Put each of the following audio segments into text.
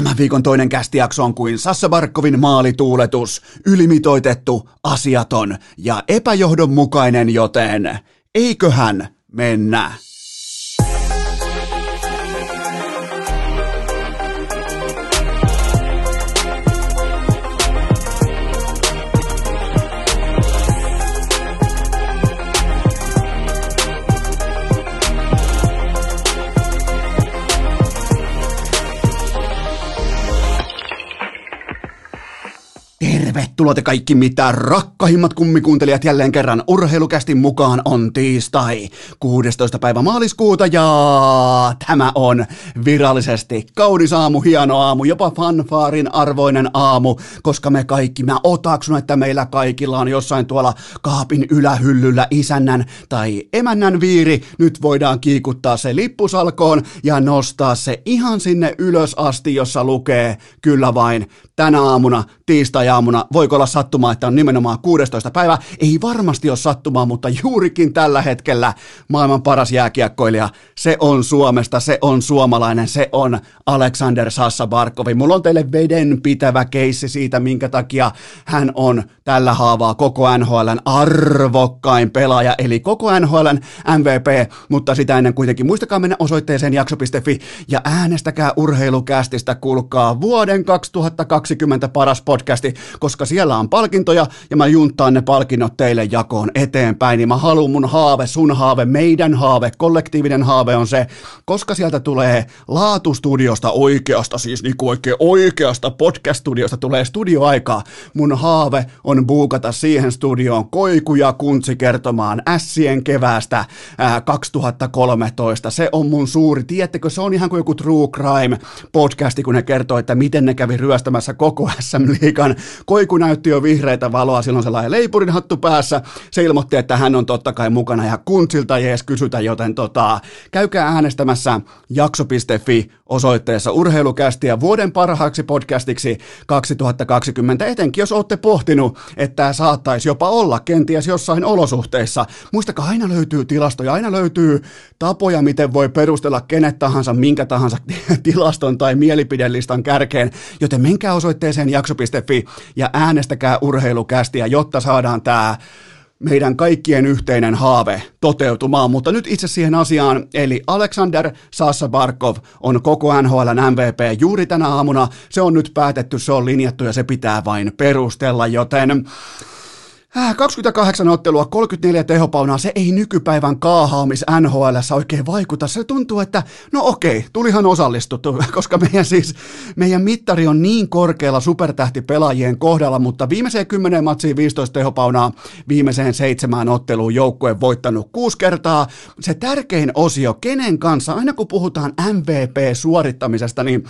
Tämän viikon toinen kästijakso on kuin Sassa Barkovin maalituuletus, ylimitoitettu, asiaton ja epäjohdonmukainen, joten eiköhän mennä. Tervetuloa te kaikki mitä rakkahimmat kummikuuntelijat jälleen kerran. Urheilukästin mukaan on tiistai 16. päivä maaliskuuta ja tämä on virallisesti kaunis aamu, hieno aamu, jopa fanfaarin arvoinen aamu, koska me kaikki, mä otaksun, että meillä kaikilla on jossain tuolla kaapin ylähyllyllä isännän tai emännän viiri, nyt voidaan kiikuttaa se lippusalkoon ja nostaa se ihan sinne ylös asti, jossa lukee kyllä vain tänä aamuna, tiistai-aamuna, voiko olla sattumaa, että on nimenomaan 16. päivä, ei varmasti ole sattumaa, mutta juurikin tällä hetkellä maailman paras jääkiekkoilija, se on Suomesta, se on suomalainen, se on Alexander Sassa Barkovi. Mulla on teille veden pitävä keissi siitä, minkä takia hän on tällä haavaa koko NHLn arvokkain pelaaja, eli koko NHLn MVP, mutta sitä ennen kuitenkin muistakaa mennä osoitteeseen jakso.fi ja äänestäkää urheilukästistä, kuulkaa vuoden 2020 20 paras podcasti, koska siellä on palkintoja ja mä juntaan ne palkinnot teille jakoon eteenpäin, niin mä haluan mun haave, sun haave, meidän haave, kollektiivinen haave on se, koska sieltä tulee laatustudiosta oikeasta, siis niinku oikein oikeasta podcast-studiosta tulee studioaikaa. Mun haave on buukata siihen studioon Koiku ja Kuntsi kertomaan Ässien keväästä ää, 2013. Se on mun suuri, tiedättekö, se on ihan kuin joku True Crime podcasti, kun ne kertoo, että miten ne kävi ryöstämässä koko SM-liikan. Koiku näytti jo vihreitä valoa, silloin sellainen leipurin hattu päässä. Se ilmoitti, että hän on totta kai mukana ja kuntsilta ei edes kysytä, joten tota, käykää äänestämässä jakso.fi osoitteessa urheilukästi ja vuoden parhaaksi podcastiksi 2020, etenkin jos olette pohtinut, että tämä saattaisi jopa olla kenties jossain olosuhteissa. Muistakaa, aina löytyy tilastoja, aina löytyy tapoja, miten voi perustella kenet tahansa, minkä tahansa tilaston tai mielipidelistan kärkeen, joten menkää osoitteeseen jakso.fi ja äänestäkää urheilukästiä, jotta saadaan tämä meidän kaikkien yhteinen haave toteutumaan, mutta nyt itse siihen asiaan, eli Alexander Sassa Barkov on koko NHLn MVP juuri tänä aamuna, se on nyt päätetty, se on linjattu ja se pitää vain perustella, joten 28 äh, ottelua, 34 tehopaunaa, se ei nykypäivän kaahaamis NHL oikein vaikuta. Se tuntuu, että no okei, tulihan osallistuttu, koska meidän siis, meidän mittari on niin korkealla supertähtipelaajien kohdalla, mutta viimeiseen 10 matsiin 15 tehopaunaa, viimeiseen seitsemään otteluun joukkue voittanut kuusi kertaa. Se tärkein osio, kenen kanssa, aina kun puhutaan MVP-suorittamisesta, niin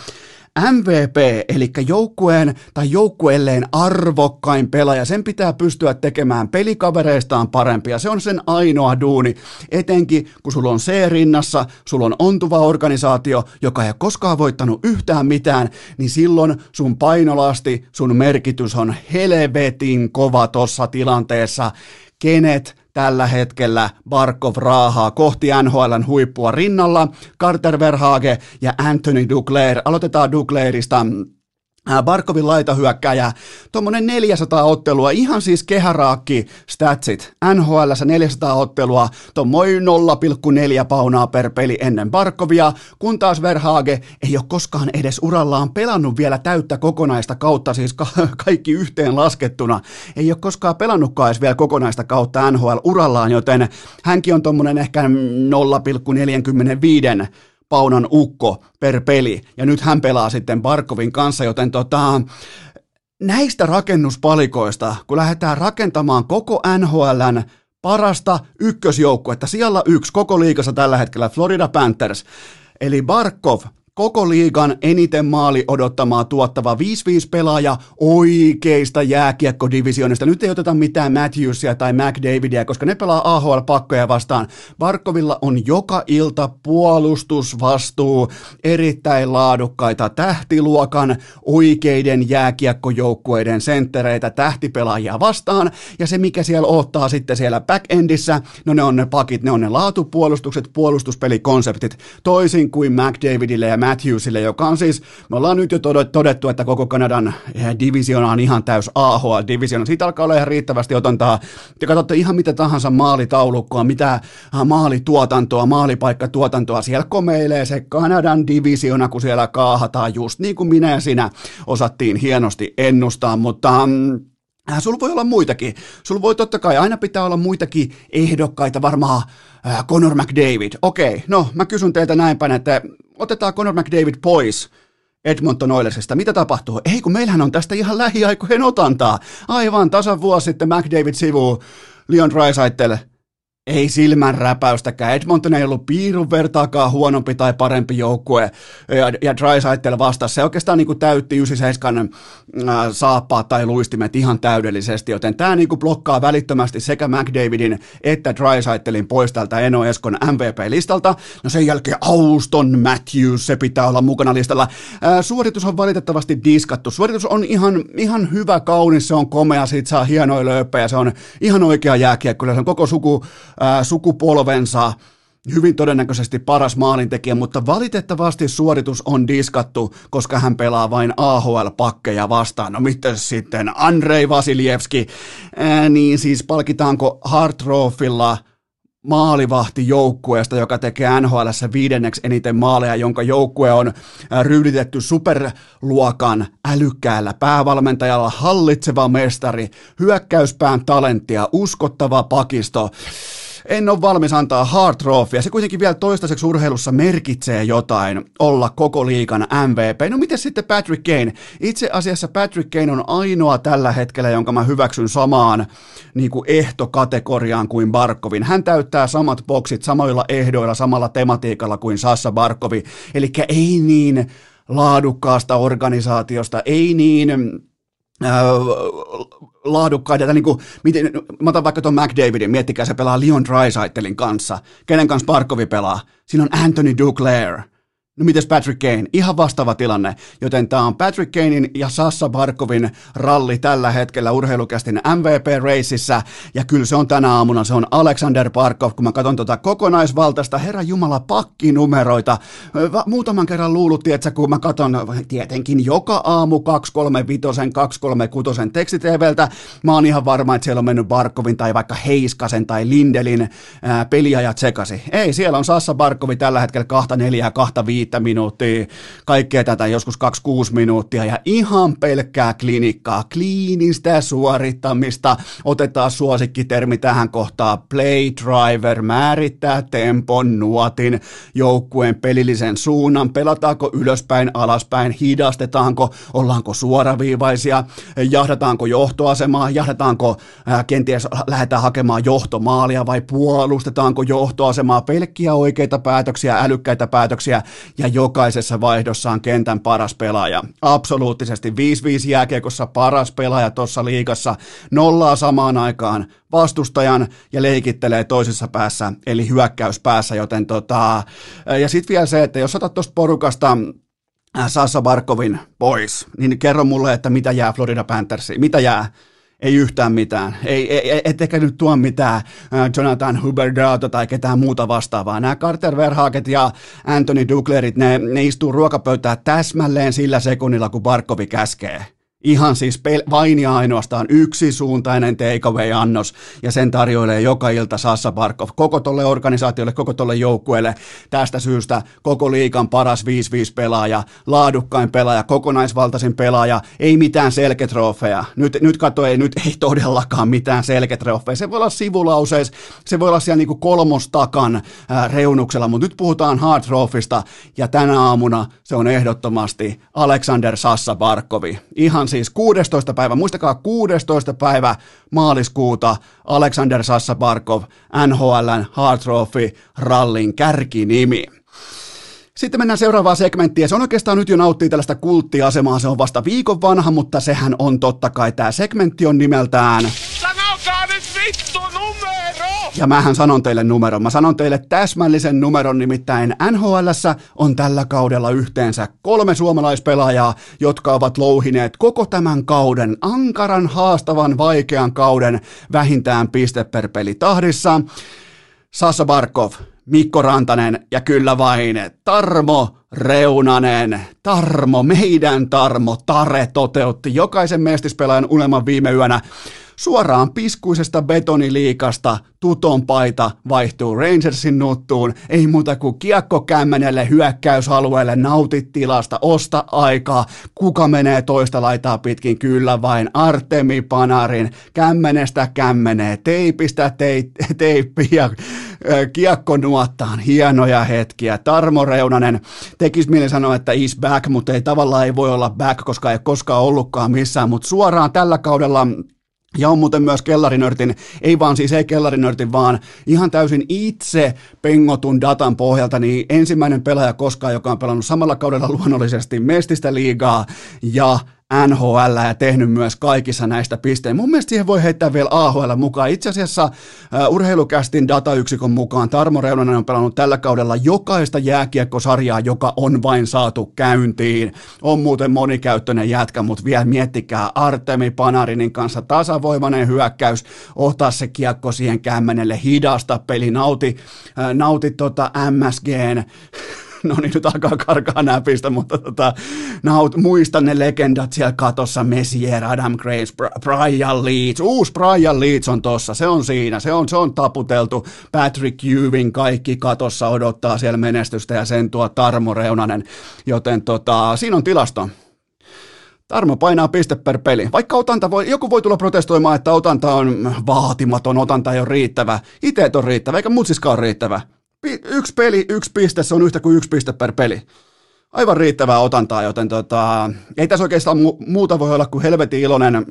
MVP, eli joukkueen tai joukkueelleen arvokkain pelaaja, sen pitää pystyä tekemään pelikavereistaan parempia. Se on sen ainoa duuni, etenkin kun sulla on C-rinnassa, sulla on ontuva organisaatio, joka ei koskaan voittanut yhtään mitään, niin silloin sun painolasti, sun merkitys on helvetin kova tossa tilanteessa. Kenet tällä hetkellä Barkov raahaa kohti NHLn huippua rinnalla, Carter Verhage ja Anthony Duclair. Aloitetaan Duclairista. Barkovin laitahyökkäjä, tuommoinen 400 ottelua, ihan siis kehäraakki statsit. NHL 400 ottelua, tuommoinen 0,4 paunaa per peli ennen Barkovia, kun taas Verhage ei ole koskaan edes urallaan pelannut vielä täyttä kokonaista kautta, siis ka- kaikki yhteen laskettuna. Ei ole koskaan pelannutkaan edes vielä kokonaista kautta NHL urallaan, joten hänkin on tuommoinen ehkä 0,45 paunan ukko per peli, ja nyt hän pelaa sitten Barkovin kanssa, joten tota, näistä rakennuspalikoista, kun lähdetään rakentamaan koko NHLn parasta ykkösjoukkuetta, siellä yksi koko liikassa tällä hetkellä Florida Panthers, eli Barkov – koko liigan eniten maali odottamaa tuottava 5-5 pelaaja oikeista jääkiekkodivisioonista. Nyt ei oteta mitään Matthewsia tai McDavidia, koska ne pelaa AHL-pakkoja vastaan. Barkovilla on joka ilta puolustusvastuu erittäin laadukkaita tähtiluokan oikeiden jääkiekkojoukkueiden senttereitä tähtipelaajia vastaan. Ja se, mikä siellä ottaa sitten siellä backendissä, no ne on ne pakit, ne on ne laatupuolustukset, puolustuspelikonseptit, toisin kuin McDavidille ja Matthewsille, joka on siis, me ollaan nyt jo todettu, että koko Kanadan eh, divisiona on ihan täys AHL-divisiona. Siitä alkaa olla ihan riittävästi otantaa. Te katsotte ihan mitä tahansa maalitaulukkoa, mitä äh, maalituotantoa, maalipaikkatuotantoa. Siellä komeilee se Kanadan divisiona, kun siellä kaahataan just niin kuin minä ja sinä osattiin hienosti ennustaa, mutta mm, Äh, sulla voi olla muitakin. Sulla voi totta kai, aina pitää olla muitakin ehdokkaita, varmaan äh, Conor McDavid. Okei, no mä kysyn teiltä näin päin, että otetaan Conor McDavid pois Edmonton Oilersista. Mitä tapahtuu? Ei, kun meillähän on tästä ihan lähiaikojen otantaa. Aivan tasan vuosi sitten McDavid sivuu Leon Draisaitl ei silmän räpäystäkään. Edmonton ei ollut piirun vertaakaan huonompi tai parempi joukkue, ja, ja Drysaitel vastasi. Se oikeastaan niin kuin täytti 97 äh, saappaa tai luistimet ihan täydellisesti, joten tämä niin kuin blokkaa välittömästi sekä McDavidin että Drysaitelin pois tältä Eno Eskon MVP-listalta. No sen jälkeen Auston Matthews, se pitää olla mukana listalla. Äh, suoritus on valitettavasti diskattu. Suoritus on ihan, ihan hyvä, kaunis, se on komea, siitä saa hienoja lööppejä, se on ihan oikea jääkiekko, se on koko suku sukupolvensa hyvin todennäköisesti paras maalintekijä, mutta valitettavasti suoritus on diskattu, koska hän pelaa vain AHL-pakkeja vastaan. No miten sitten Andrei Vasiljevski, ää, niin siis palkitaanko Hartrofilla maalivahti joukkueesta, joka tekee NHL viidenneksi eniten maaleja, jonka joukkue on ryyditetty superluokan älykkäällä päävalmentajalla, hallitseva mestari, hyökkäyspään talenttia, uskottava pakisto en ole valmis antaa hard trophia. Se kuitenkin vielä toistaiseksi urheilussa merkitsee jotain olla koko liikan MVP. No miten sitten Patrick Kane? Itse asiassa Patrick Kane on ainoa tällä hetkellä, jonka mä hyväksyn samaan niin kuin ehtokategoriaan kuin Barkovin. Hän täyttää samat boksit samoilla ehdoilla, samalla tematiikalla kuin Sassa Barkovi. Eli ei niin laadukkaasta organisaatiosta, ei niin äh, laadukkaita, niin kuin, miten, mä otan vaikka tuon McDavidin, miettikää se pelaa Leon Drysaitelin kanssa, kenen kanssa Parkovi pelaa, siinä on Anthony Duclair, No mites Patrick Kane? Ihan vastaava tilanne, joten tämä on Patrick Kanein ja Sassa Barkovin ralli tällä hetkellä urheilukästin MVP-reississä, ja kyllä se on tänä aamuna, se on Alexander Barkov, kun mä katson tuota kokonaisvaltaista, herra Jumala, pakkinumeroita. Muutaman kerran luulutti, että kun mä katson tietenkin joka aamu 235, 236 tekstiteveltä, mä oon ihan varma, että siellä on mennyt Barkovin tai vaikka Heiskasen tai Lindelin ää, peliajat sekasi. Ei, siellä on Sassa Barkovi tällä hetkellä 2 4 2 5 viittä minuuttia, kaikkea tätä joskus 2-6 minuuttia ja ihan pelkkää klinikkaa, kliinistä suorittamista. Otetaan suosikkitermi tähän kohtaan, play driver, määrittää tempon, nuotin, joukkueen pelillisen suunnan, pelataanko ylöspäin, alaspäin, hidastetaanko, ollaanko suoraviivaisia, jahdataanko johtoasemaa, jahdataanko ää, kenties lähdetään hakemaan johtomaalia vai puolustetaanko johtoasemaa, pelkkiä oikeita päätöksiä, älykkäitä päätöksiä ja jokaisessa vaihdossa on kentän paras pelaaja. Absoluuttisesti 5-5 jääkiekossa paras pelaaja tuossa liigassa, nollaa samaan aikaan vastustajan ja leikittelee toisessa päässä, eli hyökkäyspäässä, joten tota, ja sitten vielä se, että jos otat tuosta porukasta äh, Sassa Barkovin pois, niin kerro mulle, että mitä jää Florida Panthersiin, mitä jää ei yhtään mitään. Ei, ei, ehkä nyt tuo mitään Jonathan Huberdeauta tai ketään muuta vastaavaa. Nämä Carter Verhaget ja Anthony Duglerit, ne, ne istuu ruokapöytää täsmälleen sillä sekunnilla, kun Barkovi käskee. Ihan siis pel- vain ja ainoastaan yksisuuntainen takeaway-annos, ja sen tarjoilee joka ilta Sassa Barkov koko tolle organisaatiolle, koko tolle joukkueelle. Tästä syystä koko liikan paras 5-5 pelaaja, laadukkain pelaaja, kokonaisvaltaisin pelaaja, ei mitään selketrofeja. Nyt, nyt katso, ei, nyt ei todellakaan mitään selketrofeja. Se voi olla sivulauseissa, se voi olla siellä niinku kolmostakan ää, reunuksella, mutta nyt puhutaan hard trophysta, ja tänä aamuna se on ehdottomasti Alexander Sassa Barkovi. Ihan siis 16. päivä, muistakaa 16. päivä maaliskuuta Alexander Sassa Barkov, NHLn Hard Trophy rallin kärkinimi. Sitten mennään seuraavaan segmenttiin, se on oikeastaan nyt jo nauttii tällaista kulttiasemaa, se on vasta viikon vanha, mutta sehän on totta kai, tämä segmentti on nimeltään... Sanokaa nyt vittu numero! Ja mähän sanon teille numeron. Mä sanon teille täsmällisen numeron, nimittäin nhl on tällä kaudella yhteensä kolme suomalaispelaajaa, jotka ovat louhineet koko tämän kauden, ankaran, haastavan, vaikean kauden vähintään piste per peli tahdissa. Sassa Barkov, Mikko Rantanen ja kyllä vain Tarmo Reunanen, Tarmo, meidän Tarmo, Tare toteutti jokaisen mestispelaajan unelman viime yönä Suoraan piskuisesta betoniliikasta tuton paita vaihtuu Rangersin nuttuun. Ei muuta kuin kiekko kämmenelle hyökkäysalueelle, nautit tilasta, osta aikaa. Kuka menee toista laitaa pitkin? Kyllä vain Artemi Panarin. Kämmenestä kämmenee, teipistä tei, teippiä, kiekko nuottaan. Hienoja hetkiä. Tarmo Reunanen tekisi mieli sanoa, että is back, mutta ei tavallaan ei voi olla back, koska ei koskaan ollutkaan missään. Mutta suoraan tällä kaudella ja on muuten myös kellarinörtin, ei vaan siis ei kellarinörtin, vaan ihan täysin itse pengotun datan pohjalta, niin ensimmäinen pelaaja koskaan, joka on pelannut samalla kaudella luonnollisesti Mestistä liigaa ja NHL ja tehnyt myös kaikissa näistä pisteen. Mun mielestä siihen voi heittää vielä AHL mukaan. Itse asiassa uh, urheilukästin datayksikön mukaan Tarmo Reunanen on pelannut tällä kaudella jokaista jääkiekkosarjaa, joka on vain saatu käyntiin. On muuten monikäyttöinen jätkä, mutta vielä miettikää Artemi Panarinin kanssa tasavoimainen hyökkäys, ottaa se kiekko siihen kämmenelle, hidasta peli, nauti, uh, nauti tota MSGn no niin nyt alkaa karkaa näpistä, mutta tota, naut, muistan ne legendat siellä katossa, Messier, Adam Grace, Brian Leeds, uusi Brian Leeds on tossa, se on siinä, se on, se on taputeltu, Patrick Ewing, kaikki katossa odottaa siellä menestystä ja sen tuo Tarmo Reunanen, joten tota, siinä on tilasto. Tarmo painaa piste per peli. Vaikka otanta voi, joku voi tulla protestoimaan, että otanta on vaatimaton, otanta ei ole riittävä. Itse on riittävä, eikä mutsiskaan riittävä yksi peli, yksi piste, se on yhtä kuin yksi piste per peli. Aivan riittävää otantaa, joten tota, ei tässä oikeastaan mu- muuta voi olla kuin helvetin iloinen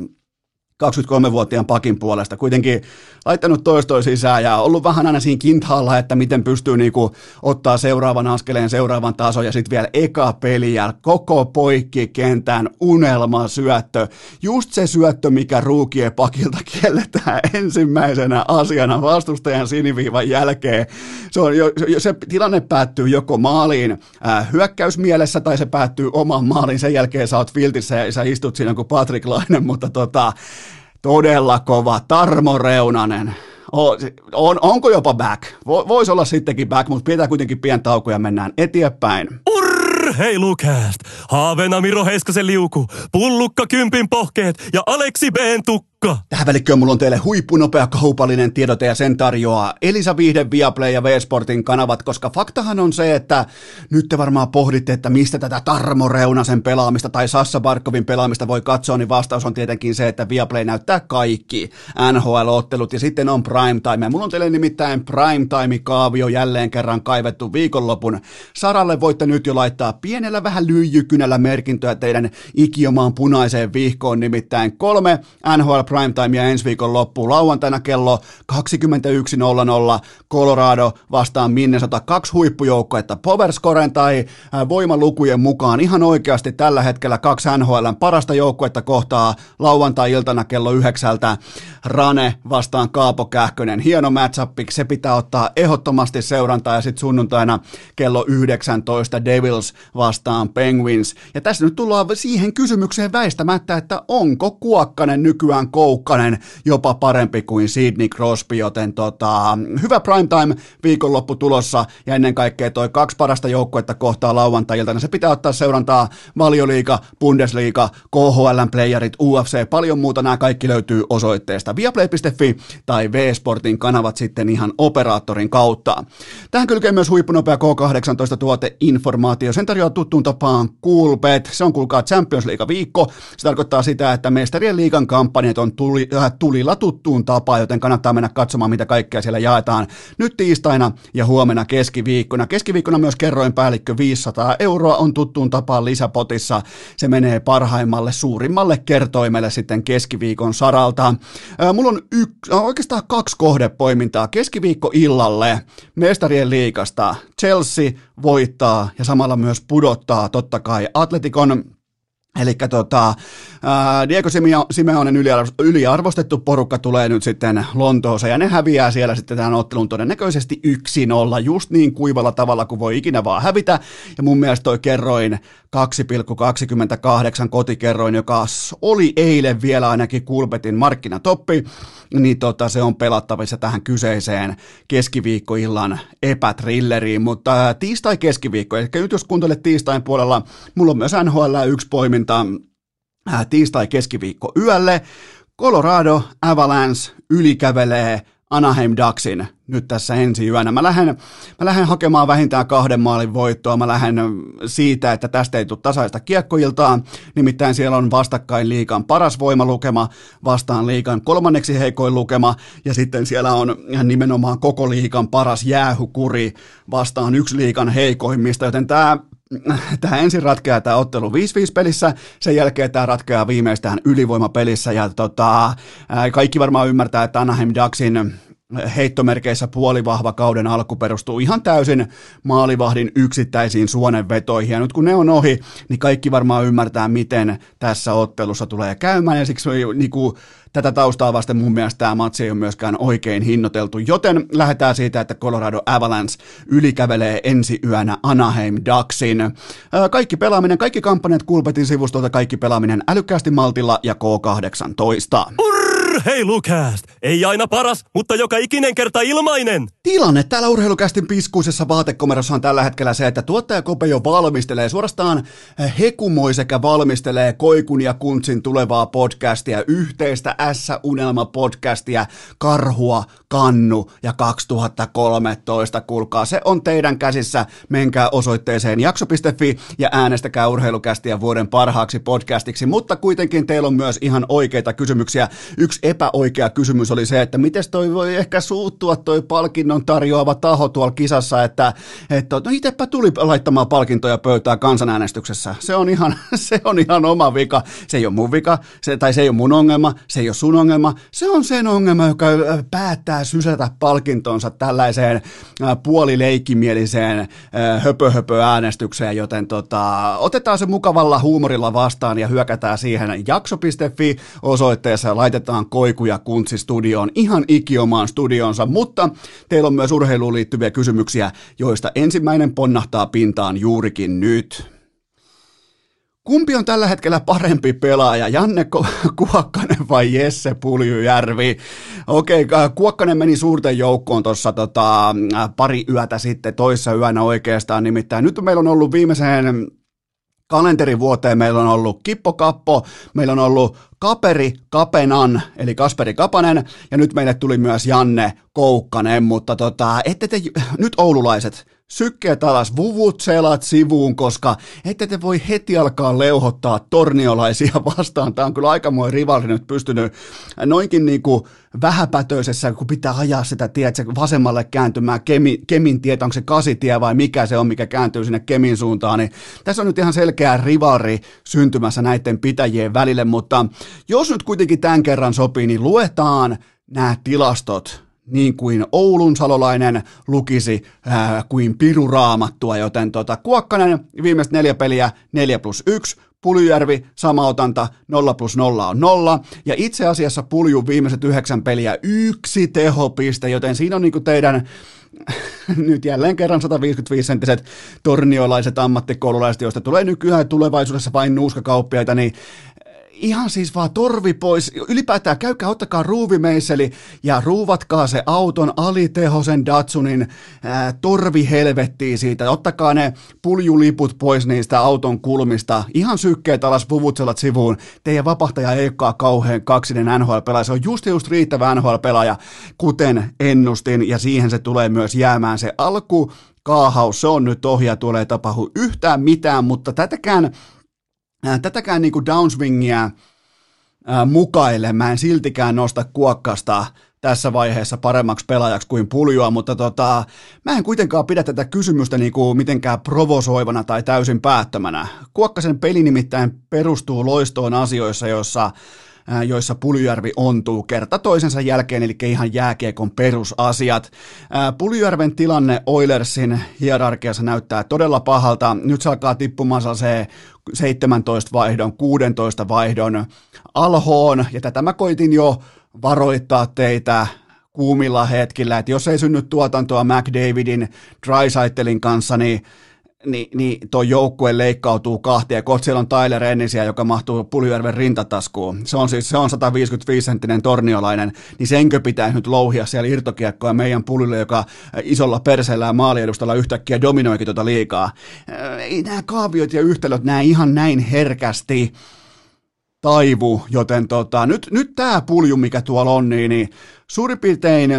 23-vuotiaan pakin puolesta. Kuitenkin laittanut toistoi sisään ja ollut vähän aina siinä kintaalla, että miten pystyy niinku ottaa seuraavan askeleen, seuraavan tason ja sitten vielä eka peli ja koko poikki kentän unelma syöttö. Just se syöttö, mikä ruukien pakilta kielletään ensimmäisenä asiana vastustajan siniviivan jälkeen. Se, on jo, se tilanne päättyy joko maaliin äh, hyökkäysmielessä tai se päättyy oman maalin. Sen jälkeen sä oot filtissä ja sä istut siinä kuin Patrick Laine, mutta tota, todella kova Tarmo Reunanen. On, on, onko jopa back? Voisi olla sittenkin back, mutta pitää kuitenkin pientä tauko ja mennään eteenpäin. Urheilukääst! Haavena Miro Heiskasen liuku, pullukka kympin pohkeet ja Aleksi B:n Moikka! Tähän välikköön mulla on teille huippunopea kaupallinen tiedote ja sen tarjoaa Elisa Viihde, Viaplay ja V-Sportin kanavat, koska faktahan on se, että nyt te varmaan pohditte, että mistä tätä Tarmo Reunasen pelaamista tai Sassa Barkovin pelaamista voi katsoa, niin vastaus on tietenkin se, että Viaplay näyttää kaikki NHL-ottelut ja sitten on primetime. Ja mulla on teille nimittäin primetime-kaavio jälleen kerran kaivettu viikonlopun. Saralle voitte nyt jo laittaa pienellä vähän lyijykynällä merkintöä teidän ikiomaan punaiseen vihkoon, nimittäin kolme NHL ja ensi viikon loppuun lauantaina kello 21.00 Colorado vastaan Minnesota. Kaksi huippujoukkoetta Powerscoren tai äh, voimalukujen mukaan ihan oikeasti tällä hetkellä kaksi NHLn parasta joukkuetta kohtaa lauantai-iltana kello yhdeksältä Rane vastaan Kaapo Kähkönen. Hieno matchup, se pitää ottaa ehdottomasti seurantaa ja sitten sunnuntaina kello 19 Devils vastaan Penguins. Ja tässä nyt tullaan siihen kysymykseen väistämättä, että onko Kuokkanen nykyään Koukkanen jopa parempi kuin Sidney Crosby, joten tota, hyvä primetime viikonloppu tulossa ja ennen kaikkea toi kaksi parasta joukkuetta kohtaa lauantai-iltana. Se pitää ottaa seurantaa Valioliiga, Bundesliga, KHL playerit, UFC, paljon muuta nämä kaikki löytyy osoitteesta viaplay.fi tai V-Sportin kanavat sitten ihan operaattorin kautta. Tähän kylkee myös huippunopea K18 tuoteinformaatio. Sen tarjoaa tuttuun tapaan Coolbet. Se on kuulkaa Champions League viikko. Se tarkoittaa sitä, että mestarien liigan kampanjat on tuli, äh, tulilla tuttuun tapaan, joten kannattaa mennä katsomaan, mitä kaikkea siellä jaetaan nyt tiistaina ja huomenna keskiviikkona. Keskiviikkona myös kerroin päällikkö 500 euroa on tuttuun tapaan lisäpotissa. Se menee parhaimmalle, suurimmalle kertoimelle sitten keskiviikon saralta. Äh, mulla on yksi, äh, oikeastaan kaksi kohdepoimintaa keskiviikko illalle mestarien liikasta. Chelsea voittaa ja samalla myös pudottaa totta kai Atletikon Eli tota, Diego Simeonen yliarvostettu porukka tulee nyt sitten Lontooseen ja ne häviää siellä sitten tämän ottelun todennäköisesti 1-0 just niin kuivalla tavalla kuin voi ikinä vaan hävitä. Ja mun mielestä toi kerroin 2,28 kotikerroin, joka oli eilen vielä ainakin Kulpetin markkinatoppi, niin tota, se on pelattavissa tähän kyseiseen keskiviikkoillan epätrilleriin, mutta tiistai-keskiviikko, eli nyt jos kuuntelet tiistain puolella, mulla on myös NHL yksi poiminta tiistai-keskiviikko yölle, Colorado Avalanche ylikävelee Anaheim Ducksin nyt tässä ensi yönä. Mä lähden, mä lähden hakemaan vähintään kahden maalin voittoa. Mä lähden siitä, että tästä ei tule tasaista kiekkoiltaa. Nimittäin siellä on vastakkain liikan paras voimalukema, vastaan liikan kolmanneksi heikoin lukema. Ja sitten siellä on nimenomaan koko liikan paras jäähukuri vastaan yksi liikan heikoimmista. Joten tämä tämä ensin ratkeaa tämä ottelu 5-5 pelissä, sen jälkeen tämä ratkeaa viimeistään ylivoimapelissä ja tota, kaikki varmaan ymmärtää, että Anaheim Ducksin heittomerkeissä puolivahva kauden alku perustuu ihan täysin maalivahdin yksittäisiin suonenvetoihin. Ja nyt kun ne on ohi, niin kaikki varmaan ymmärtää, miten tässä ottelussa tulee käymään. Ja siksi niin kuin, tätä taustaa vasten mun mielestä tämä matsi ei ole myöskään oikein hinnoiteltu. Joten lähdetään siitä, että Colorado Avalanche ylikävelee ensi yönä Anaheim Ducksin. Kaikki pelaaminen, kaikki kampanjat Kulpetin sivustolta, kaikki pelaaminen älykkäästi maltilla ja K18. Urr! Urheilukääst! Ei aina paras, mutta joka ikinen kerta ilmainen! Tilanne täällä Urheilukästin piskuisessa vaatekomerossa on tällä hetkellä se, että tuottaja Kopejo valmistelee suorastaan eh, hekumoi sekä valmistelee Koikun ja Kuntsin tulevaa podcastia, yhteistä S-unelma-podcastia, Karhua, Kannu ja 2013. Kuulkaa, se on teidän käsissä. Menkää osoitteeseen jakso.fi ja äänestäkää Urheilukästiä vuoden parhaaksi podcastiksi, mutta kuitenkin teillä on myös ihan oikeita kysymyksiä. Yksi epäoikea kysymys oli se, että miten toi voi ehkä suuttua toi palkinnon tarjoava taho tuolla kisassa, että, että no itsepä tuli laittamaan palkintoja pöytää kansanäänestyksessä. Se on ihan, se on ihan oma vika. Se ei ole mun vika, se, tai se ei ole mun ongelma, se ei ole sun ongelma. Se on sen ongelma, joka päättää sysätä palkintonsa tällaiseen puolileikkimieliseen höpö-höpö-äänestykseen, joten tota, otetaan se mukavalla huumorilla vastaan ja hyökätään siihen jakso.fi osoitteessa, laitetaan Koiku ja Kuntsi studioon, ihan ikiomaan studionsa, mutta teillä on myös urheiluun liittyviä kysymyksiä, joista ensimmäinen ponnahtaa pintaan juurikin nyt. Kumpi on tällä hetkellä parempi pelaaja, Janne Kuokkanen vai Jesse Puljujärvi? Okei, okay, Kuokkanen meni suurten joukkoon tuossa tota, pari yötä sitten, toissa yönä oikeastaan, nimittäin nyt meillä on ollut viimeiseen kalenterivuoteen meillä on ollut Kippo Kappo, meillä on ollut Kaperi Kapenan, eli Kasperi Kapanen, ja nyt meille tuli myös Janne Koukkanen, mutta tota, ette te, nyt oululaiset, sykkeet alas, vuvut selat sivuun, koska ette te voi heti alkaa leuhottaa torniolaisia vastaan. Tämä on kyllä aikamoinen rivalli nyt pystynyt noinkin niin kuin vähäpätöisessä, kun pitää ajaa sitä tiedätkö, vasemmalle kääntymään Kemi, Kemin tietä, onko se kasitie vai mikä se on, mikä kääntyy sinne Kemin suuntaan, niin tässä on nyt ihan selkeä rivari syntymässä näiden pitäjien välille, mutta jos nyt kuitenkin tämän kerran sopii, niin luetaan nämä tilastot niin kuin Oulun salolainen lukisi ää, kuin piruraamattua, joten tota, Kuokkanen viimeiset neljä peliä, 4 plus 1, Puljujärvi, sama otanta, 0 plus 0 on 0. Ja itse asiassa Pulju viimeiset yhdeksän peliä, yksi tehopiste, joten siinä on niinku teidän nyt jälleen kerran 155-senttiset torniolaiset ammattikoululaiset, joista tulee nykyään tulevaisuudessa vain nuuskakauppiaita, niin ihan siis vaan torvi pois. Ylipäätään käykää, ottakaa ruuvimeiseli ja ruuvatkaa se auton alitehosen Datsunin ää, torvi helvettiin siitä. Ottakaa ne puljuliput pois niistä auton kulmista. Ihan sykkeet alas, puvutselat sivuun. Teidän vapahtaja ei olekaan kauhean kaksinen NHL-pelaaja. Se on just just riittävä NHL-pelaaja, kuten ennustin, ja siihen se tulee myös jäämään se alku. Kaahaus, se on nyt ohi ja tulee tapahdu yhtään mitään, mutta tätäkään tätäkään niin kuin downswingia mukaille mä en siltikään nosta kuokkasta tässä vaiheessa paremmaksi pelaajaksi kuin puljua, mutta tota, mä en kuitenkaan pidä tätä kysymystä niin kuin mitenkään provosoivana tai täysin päättömänä. Kuokkasen peli nimittäin perustuu loistoon asioissa, joissa joissa Puljujärvi ontuu kerta toisensa jälkeen, eli ihan jääkiekon perusasiat. Puljujärven tilanne Oilersin hierarkiassa näyttää todella pahalta. Nyt se alkaa tippumaan se 17 vaihdon, 16 vaihdon alhoon, ja tätä mä koitin jo varoittaa teitä kuumilla hetkillä, että jos ei synny tuotantoa McDavidin, Drysaitelin kanssa, niin niin, niin tuo joukkue leikkautuu kahtia. Kohta siellä on Tyler Ennisiä, joka mahtuu Puljujärven rintataskuun. Se on siis se on 155-senttinen torniolainen, niin senkö pitää nyt louhia siellä irtokiekkoa meidän pulille, joka isolla perseellä ja maaliedustalla yhtäkkiä dominoikin tuota liikaa. Ei nämä kaaviot ja yhtälöt näe ihan näin herkästi taivu, joten tota, nyt, nyt tämä pulju, mikä tuolla on, niin, niin suurin piirtein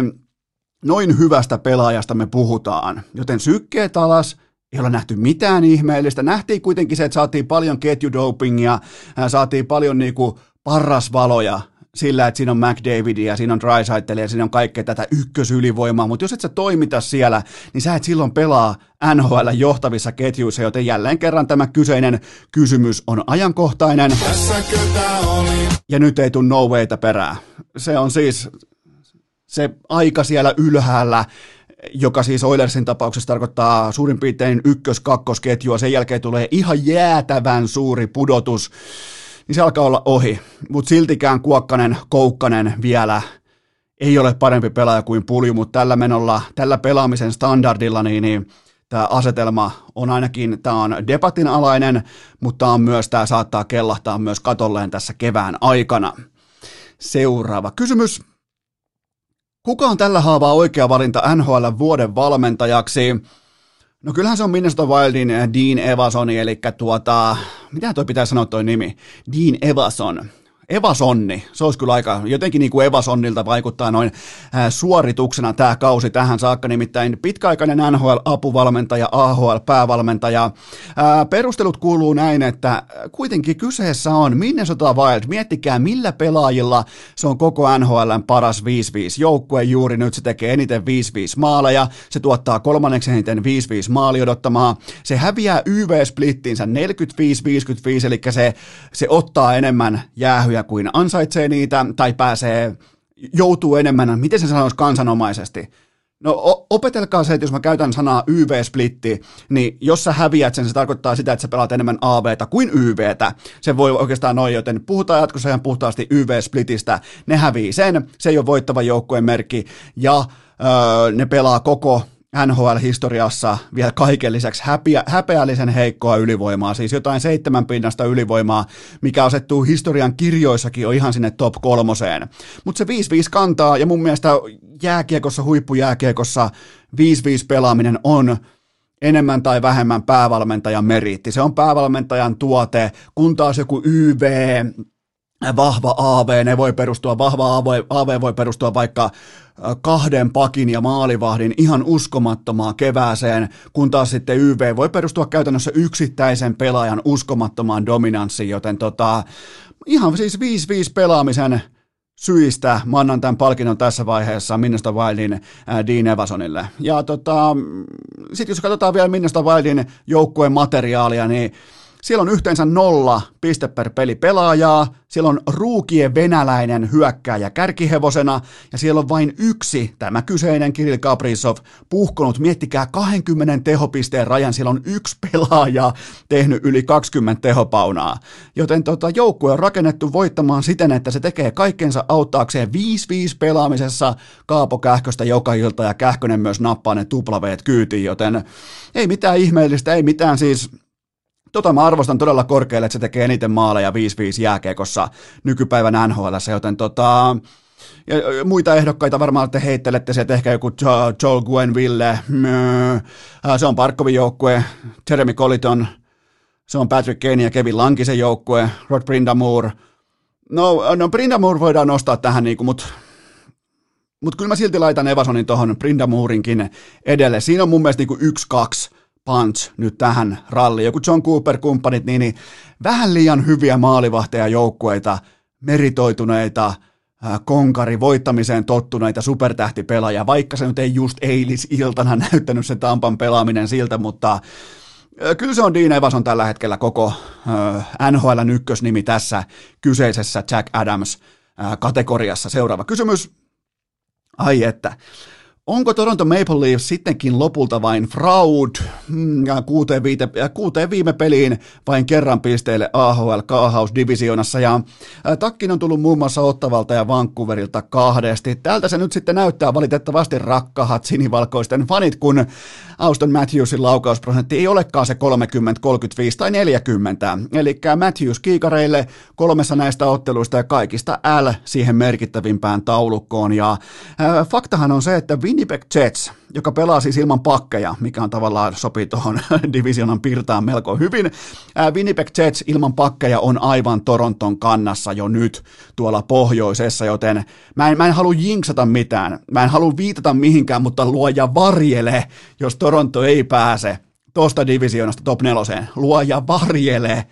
noin hyvästä pelaajasta me puhutaan. Joten sykkeet alas, ei ole nähty mitään ihmeellistä. Nähtiin kuitenkin se, että saatiin paljon ketjudopingia, saatiin paljon niinku parrasvaloja sillä, että siinä on McDavidia, siinä on Drysaitel ja siinä on kaikkea tätä ykkösylivoimaa, mutta jos et sä toimita siellä, niin sä et silloin pelaa NHL johtavissa ketjuissa, joten jälleen kerran tämä kyseinen kysymys on ajankohtainen. Ja nyt ei tule no perää. Se on siis se aika siellä ylhäällä, joka siis Oilersin tapauksessa tarkoittaa suurin piirtein ykkös-kakkosketjua, sen jälkeen tulee ihan jäätävän suuri pudotus, niin se alkaa olla ohi. Mutta siltikään Kuokkanen, Koukkanen vielä ei ole parempi pelaaja kuin Pulju, mutta tällä menolla, tällä pelaamisen standardilla, niin, niin tämä asetelma on ainakin, tämä on debatin alainen, mutta on myös, tämä saattaa kellahtaa myös katolleen tässä kevään aikana. Seuraava kysymys. Kuka on tällä haavaa oikea valinta NHL vuoden valmentajaksi? No kyllähän se on Minnesota Wildin Dean Evasoni, eli tuota, mitä toi pitää sanoa toi nimi? Dean Evason. Evasonni, se olisi kyllä aika, jotenkin niin kuin Evasonnilta vaikuttaa noin suorituksena tämä kausi tähän saakka, nimittäin pitkäaikainen NHL-apuvalmentaja, AHL-päävalmentaja. perustelut kuuluu näin, että kuitenkin kyseessä on Minnesota Wild, miettikää millä pelaajilla se on koko NHLn paras 5-5 joukkue, juuri nyt se tekee eniten 5-5 maaleja, se tuottaa kolmanneksi eniten 5-5 maali odottamaa, se häviää YV-splittinsä 45-55, eli se, se ottaa enemmän jäähyjä kuin ansaitsee niitä tai pääsee, joutuu enemmän, miten se sanoisi kansanomaisesti. No opetelkaa se, että jos mä käytän sanaa YV-splitti, niin jos sä häviät sen, se tarkoittaa sitä, että sä pelaat enemmän AVtä kuin YVtä. Se voi oikeastaan noin, joten puhutaan jatkossa ihan puhtaasti YV-splitistä. Ne hävii sen, se ei ole voittava joukkueen merkki, ja öö, ne pelaa koko NHL-historiassa vielä kaiken lisäksi häpeä, häpeällisen heikkoa ylivoimaa, siis jotain seitsemän pinnasta ylivoimaa, mikä asettuu historian kirjoissakin jo ihan sinne top kolmoseen. Mutta se 5-5 kantaa, ja mun mielestä jääkiekossa, huippujääkiekossa 5-5 pelaaminen on enemmän tai vähemmän päävalmentajan meriitti. Se on päävalmentajan tuote, kun taas joku YV, vahva AV, ne voi perustua, vahva AV, AV voi perustua vaikka kahden pakin ja maalivahdin ihan uskomattomaan kevääseen, kun taas sitten YV voi perustua käytännössä yksittäisen pelaajan uskomattomaan dominanssiin, joten tota, ihan siis 5-5 pelaamisen syistä mä annan tämän palkinnon tässä vaiheessa Minnesota Wildin äh, Dean Evasonille. Ja tota, sitten jos katsotaan vielä Minnesota Wildin joukkueen materiaalia, niin siellä on yhteensä nolla piste per peli pelaajaa, siellä on ruukien venäläinen hyökkääjä kärkihevosena, ja siellä on vain yksi, tämä kyseinen Kirill Kaprizov, puhkonut, miettikää 20 tehopisteen rajan, siellä on yksi pelaaja tehnyt yli 20 tehopaunaa. Joten tota, joukkue on rakennettu voittamaan siten, että se tekee kaikkensa auttaakseen 5-5 pelaamisessa. Kaapo Kähköstä joka ilta, ja Kähkönen myös nappaa ne tuplaveet kyytiin, joten ei mitään ihmeellistä, ei mitään siis Tota mä arvostan todella korkealle, että se tekee eniten maaleja 5-5 jääkeikossa nykypäivän NHL, joten tota, ja muita ehdokkaita varmaan te heittelette sieltä ehkä joku Joel Gwenville, se on Parkkovin joukkue, Jeremy Colliton, se on Patrick Kane ja Kevin Lankisen joukkue, Rod Brindamore. No, no Brindamore voidaan nostaa tähän, niin mutta mut kyllä mä silti laitan Evasonin tuohon Brindamurinkin edelle. Siinä on mun mielestä niin yksi, kaksi punch nyt tähän ralliin. Joku John Cooper-kumppanit, niin, niin vähän liian hyviä maalivahteja joukkueita, meritoituneita, konkari voittamiseen tottuneita supertähtipelaajia, vaikka se nyt ei just eilisiltana näyttänyt se Tampan pelaaminen siltä, mutta Kyllä se on Dean Evans on tällä hetkellä koko NHL ykkösnimi tässä kyseisessä Jack Adams kategoriassa. Seuraava kysymys. Ai että. Onko Toronto Maple Leafs sittenkin lopulta vain fraud mm, kuuteen, viite, kuuteen viime peliin vain kerran pisteille AHL Kaahaus-divisioonassa ja takkin on tullut muun muassa Ottavalta ja Vancouverilta kahdesti. Täältä se nyt sitten näyttää valitettavasti rakkahat sinivalkoisten fanit, kun Auston Matthewsin laukausprosentti ei olekaan se 30, 35 tai 40. Eli Matthews kiikareille kolmessa näistä otteluista ja kaikista L siihen merkittävimpään taulukkoon. Ja äh, faktahan on se, että Winnipeg Jets, joka pelaa siis ilman pakkeja, mikä on tavallaan sopii tuohon divisionan pirtaan melko hyvin. Winnipeg Jets ilman pakkeja on aivan Toronton kannassa jo nyt tuolla pohjoisessa, joten mä en, mä en halua jinksata mitään, mä en halua viitata mihinkään, mutta luoja varjele, jos Toronto ei pääse tuosta divisioonasta top neloseen. Luoja varjele,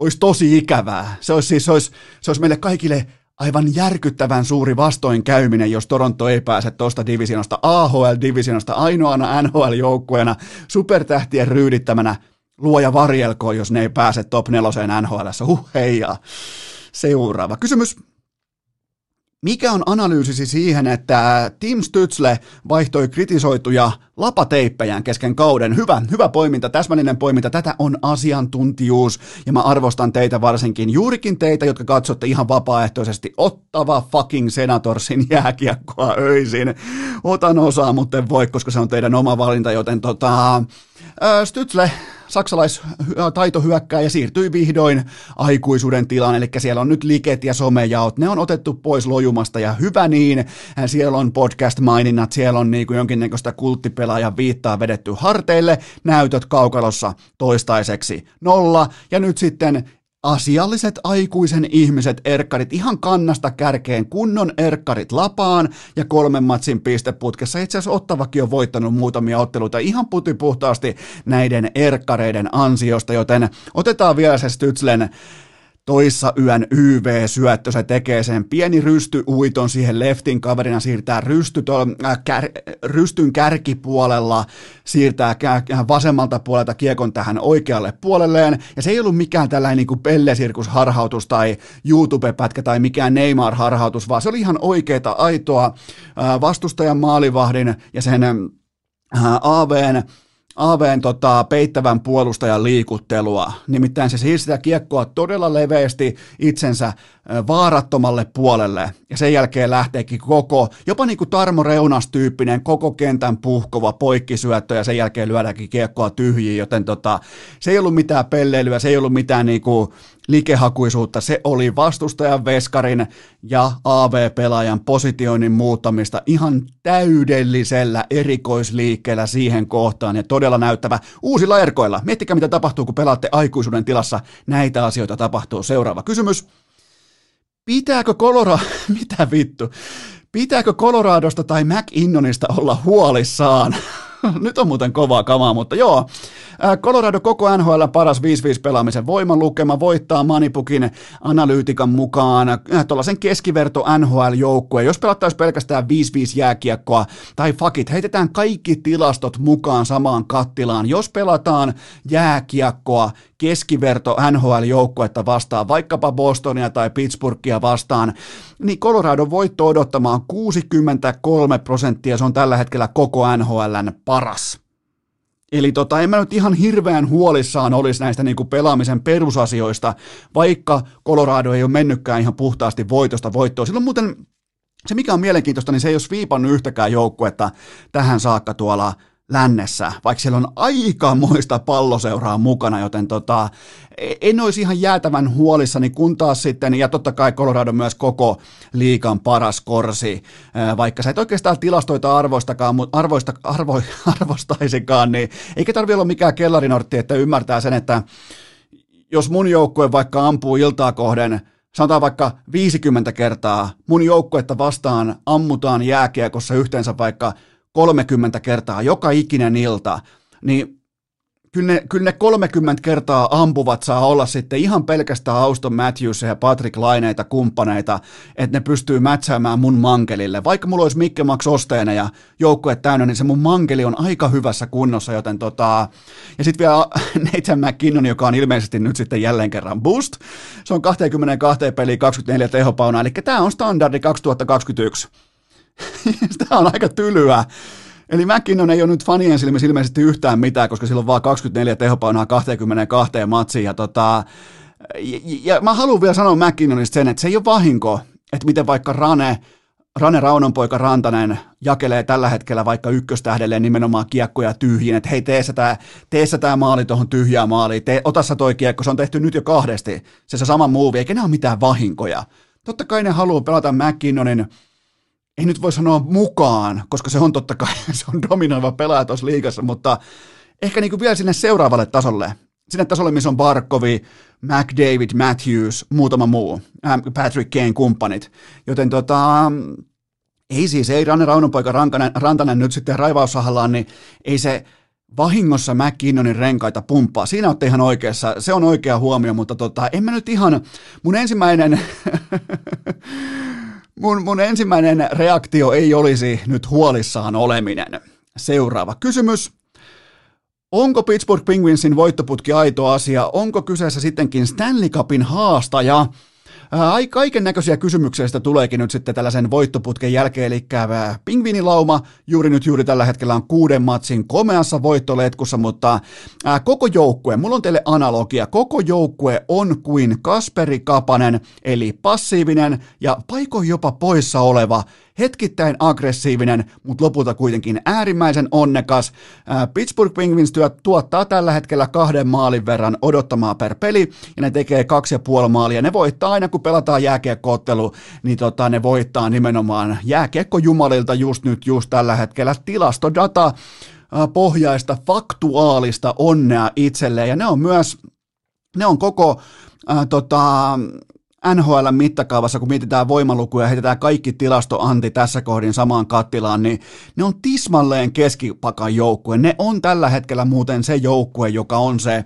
olisi tosi ikävää. Se olisi siis, se olisi, se olisi meille kaikille aivan järkyttävän suuri vastoinkäyminen, jos Toronto ei pääse tuosta divisioonasta, AHL-divisioonasta, ainoana NHL-joukkueena, supertähtien ryydittämänä, luoja varjelkoon, jos ne ei pääse top neloseen NHLssä. Huh, heijaa. Seuraava kysymys. Mikä on analyysisi siihen, että Tim Stützle vaihtoi kritisoituja lapateippejään kesken kauden? Hyvä, hyvä poiminta, täsmällinen poiminta. Tätä on asiantuntijuus ja mä arvostan teitä varsinkin, juurikin teitä, jotka katsotte ihan vapaaehtoisesti ottava fucking Senatorsin jääkiekkoa öisin. Otan osaa, mutta voi, koska se on teidän oma valinta, joten tota, Stützle saksalaistaitohyökkääjä siirtyi vihdoin aikuisuuden tilaan, eli siellä on nyt liket ja somejaot, ne on otettu pois lojumasta ja hyvä niin, siellä on podcast-maininnat, siellä on niin kuin jonkinnäköistä kulttipelaajan viittaa vedetty harteille, näytöt kaukalossa toistaiseksi nolla, ja nyt sitten asialliset aikuisen ihmiset erkkarit ihan kannasta kärkeen kunnon erkkarit lapaan ja kolmen matsin pisteputkessa. Itse asiassa Ottavakin on voittanut muutamia otteluita ihan putipuhtaasti näiden erkkareiden ansiosta, joten otetaan vielä se Stützlen toissa yön YV-syöttö, se tekee sen pieni rysty uiton siihen leftin kaverina, siirtää rysty to, äh, kär, rystyn kärkipuolella, siirtää kä, vasemmalta puolelta kiekon tähän oikealle puolelleen, ja se ei ollut mikään tällainen niin kuin pellesirkusharhautus tai YouTube-pätkä tai mikään Neymar-harhautus, vaan se oli ihan oikeita aitoa äh, vastustajan maalivahdin ja sen äh, AVn AVn tota, peittävän puolustajan liikuttelua. Nimittäin se siirsi kiekkoa todella leveästi itsensä vaarattomalle puolelle ja sen jälkeen lähteekin koko, jopa niin kuin Tarmo Reunas-tyyppinen koko kentän puhkova poikkisyöttö ja sen jälkeen lyödäänkin kiekkoa tyhjiin, joten tota, se ei ollut mitään pelleilyä, se ei ollut mitään niin kuin likehakuisuutta, se oli vastustajan veskarin ja AV-pelaajan positioinnin muuttamista ihan täydellisellä erikoisliikkeellä siihen kohtaan ja todella näyttävä uusilla erkoilla. Miettikää mitä tapahtuu, kun pelaatte aikuisuuden tilassa. Näitä asioita tapahtuu. Seuraava kysymys. Pitääkö Colorado, mitä vittu, pitääkö Coloradosta tai McInnonista olla huolissaan? Nyt on muuten kovaa kamaa, mutta joo. Colorado koko NHL paras 5-5 pelaamisen voiman lukema voittaa Manipukin analyytikan mukaan tuollaisen keskiverto NHL-joukkue. Jos pelattaisiin pelkästään 5-5 jääkiekkoa tai fakit, heitetään kaikki tilastot mukaan samaan kattilaan. Jos pelataan jääkiekkoa keskiverto NHL-joukkuetta vastaan, vaikkapa Bostonia tai Pittsburghia vastaan, niin Colorado voitto odottamaan 63 prosenttia, se on tällä hetkellä koko NHLn paras. Eli tota, en mä nyt ihan hirveän huolissaan olisi näistä niin kuin pelaamisen perusasioista, vaikka Colorado ei ole mennytkään ihan puhtaasti voitosta voittoon. Silloin muuten se, mikä on mielenkiintoista, niin se ei ole viipannut yhtäkään joukkuetta tähän saakka tuolla lännessä, vaikka siellä on aikamoista palloseuraa mukana, joten tota, en olisi ihan jäätävän huolissani, kun taas sitten, ja totta kai Colorado myös koko liikan paras korsi, vaikka sä et oikeastaan tilastoita arvoistakaan, arvoista, arvo, arvostaisikaan, niin eikä tarvitse olla mikään kellarinortti, että ymmärtää sen, että jos mun joukkue vaikka ampuu iltaa kohden sanotaan vaikka 50 kertaa, mun joukkuetta vastaan ammutaan jääkiekossa yhteensä vaikka 30 kertaa joka ikinen ilta, niin kyllä ne, kyllä ne 30 kertaa ampuvat saa olla sitten ihan pelkästään Auston Matthews ja Patrick Laineita kumppaneita, että ne pystyy mätsäämään mun mankelille. Vaikka mulla olisi Mikke Max osteena ja joukkue täynnä, niin se mun mankeli on aika hyvässä kunnossa, joten tota... Ja sitten vielä Nathan McKinnon, joka on ilmeisesti nyt sitten jälleen kerran boost. Se on 22 peliä 24 tehopauna, eli tämä on standardi 2021. tämä on aika tylyä. Eli McKinnon ei ole nyt fanien silmissä ilmeisesti yhtään mitään, koska sillä on vaan 24 tehopaunaa 22 matsiin. Ja, tota, ja, ja mä haluan vielä sanoa McKinnonista sen, että se ei ole vahinko, että miten vaikka Rane, Rane Raunonpoika Rantanen jakelee tällä hetkellä vaikka ykköstähdelleen nimenomaan kiekkoja tyhjiin, että hei tee tämä, tee tämä maali tuohon tyhjään maaliin, tee, ota sä toi kiekko, se on tehty nyt jo kahdesti, se se sama muuvi, eikä ne ole mitään vahinkoja. Totta kai ne haluaa pelata McKinnonin ei nyt voi sanoa mukaan, koska se on totta kai, se on dominoiva pelaaja tuossa liigassa, mutta ehkä niin kuin vielä sinne seuraavalle tasolle, sinne tasolle, missä on Barkovi, McDavid, Matthews, muutama muu, Patrick Kane kumppanit, joten tota, ei siis, ei Ranne Raunonpoika Rantanen, Rantanen nyt sitten raivaussahallaan, niin ei se vahingossa McKinnonin renkaita pumppaa. Siinä olette ihan oikeassa, se on oikea huomio, mutta tota, en mä nyt ihan, mun ensimmäinen Mun, mun ensimmäinen reaktio ei olisi nyt huolissaan oleminen. Seuraava kysymys. Onko Pittsburgh Penguinsin voittoputki aito asia? Onko kyseessä sittenkin Stanley Cupin haastaja? Ai kaiken näköisiä kysymyksiä sitä tuleekin nyt sitten tällaisen voittoputken jälkeen, eli pingvinilauma juuri nyt juuri tällä hetkellä on kuuden matsin komeassa voittoletkussa, mutta ää, koko joukkue, mulla on teille analogia, koko joukkue on kuin Kasperi Kapanen, eli passiivinen ja paikoin jopa poissa oleva hetkittäin aggressiivinen, mutta lopulta kuitenkin äärimmäisen onnekas. Pittsburgh Penguins tuottaa tällä hetkellä kahden maalin verran odottamaa per peli, ja ne tekee kaksi ja puoli maalia. Ne voittaa aina, kun pelataan jääkiekkoottelu, niin tota, ne voittaa nimenomaan jääkiekkojumalilta just nyt, just tällä hetkellä. Tilastodata pohjaista, faktuaalista onnea itselleen, ja ne on myös, ne on koko äh, tota, NHL mittakaavassa, kun mietitään voimalukuja ja heitetään kaikki tilastoanti tässä kohdin samaan kattilaan, niin ne on tismalleen keskipakan joukkue. Ne on tällä hetkellä muuten se joukkue, joka on se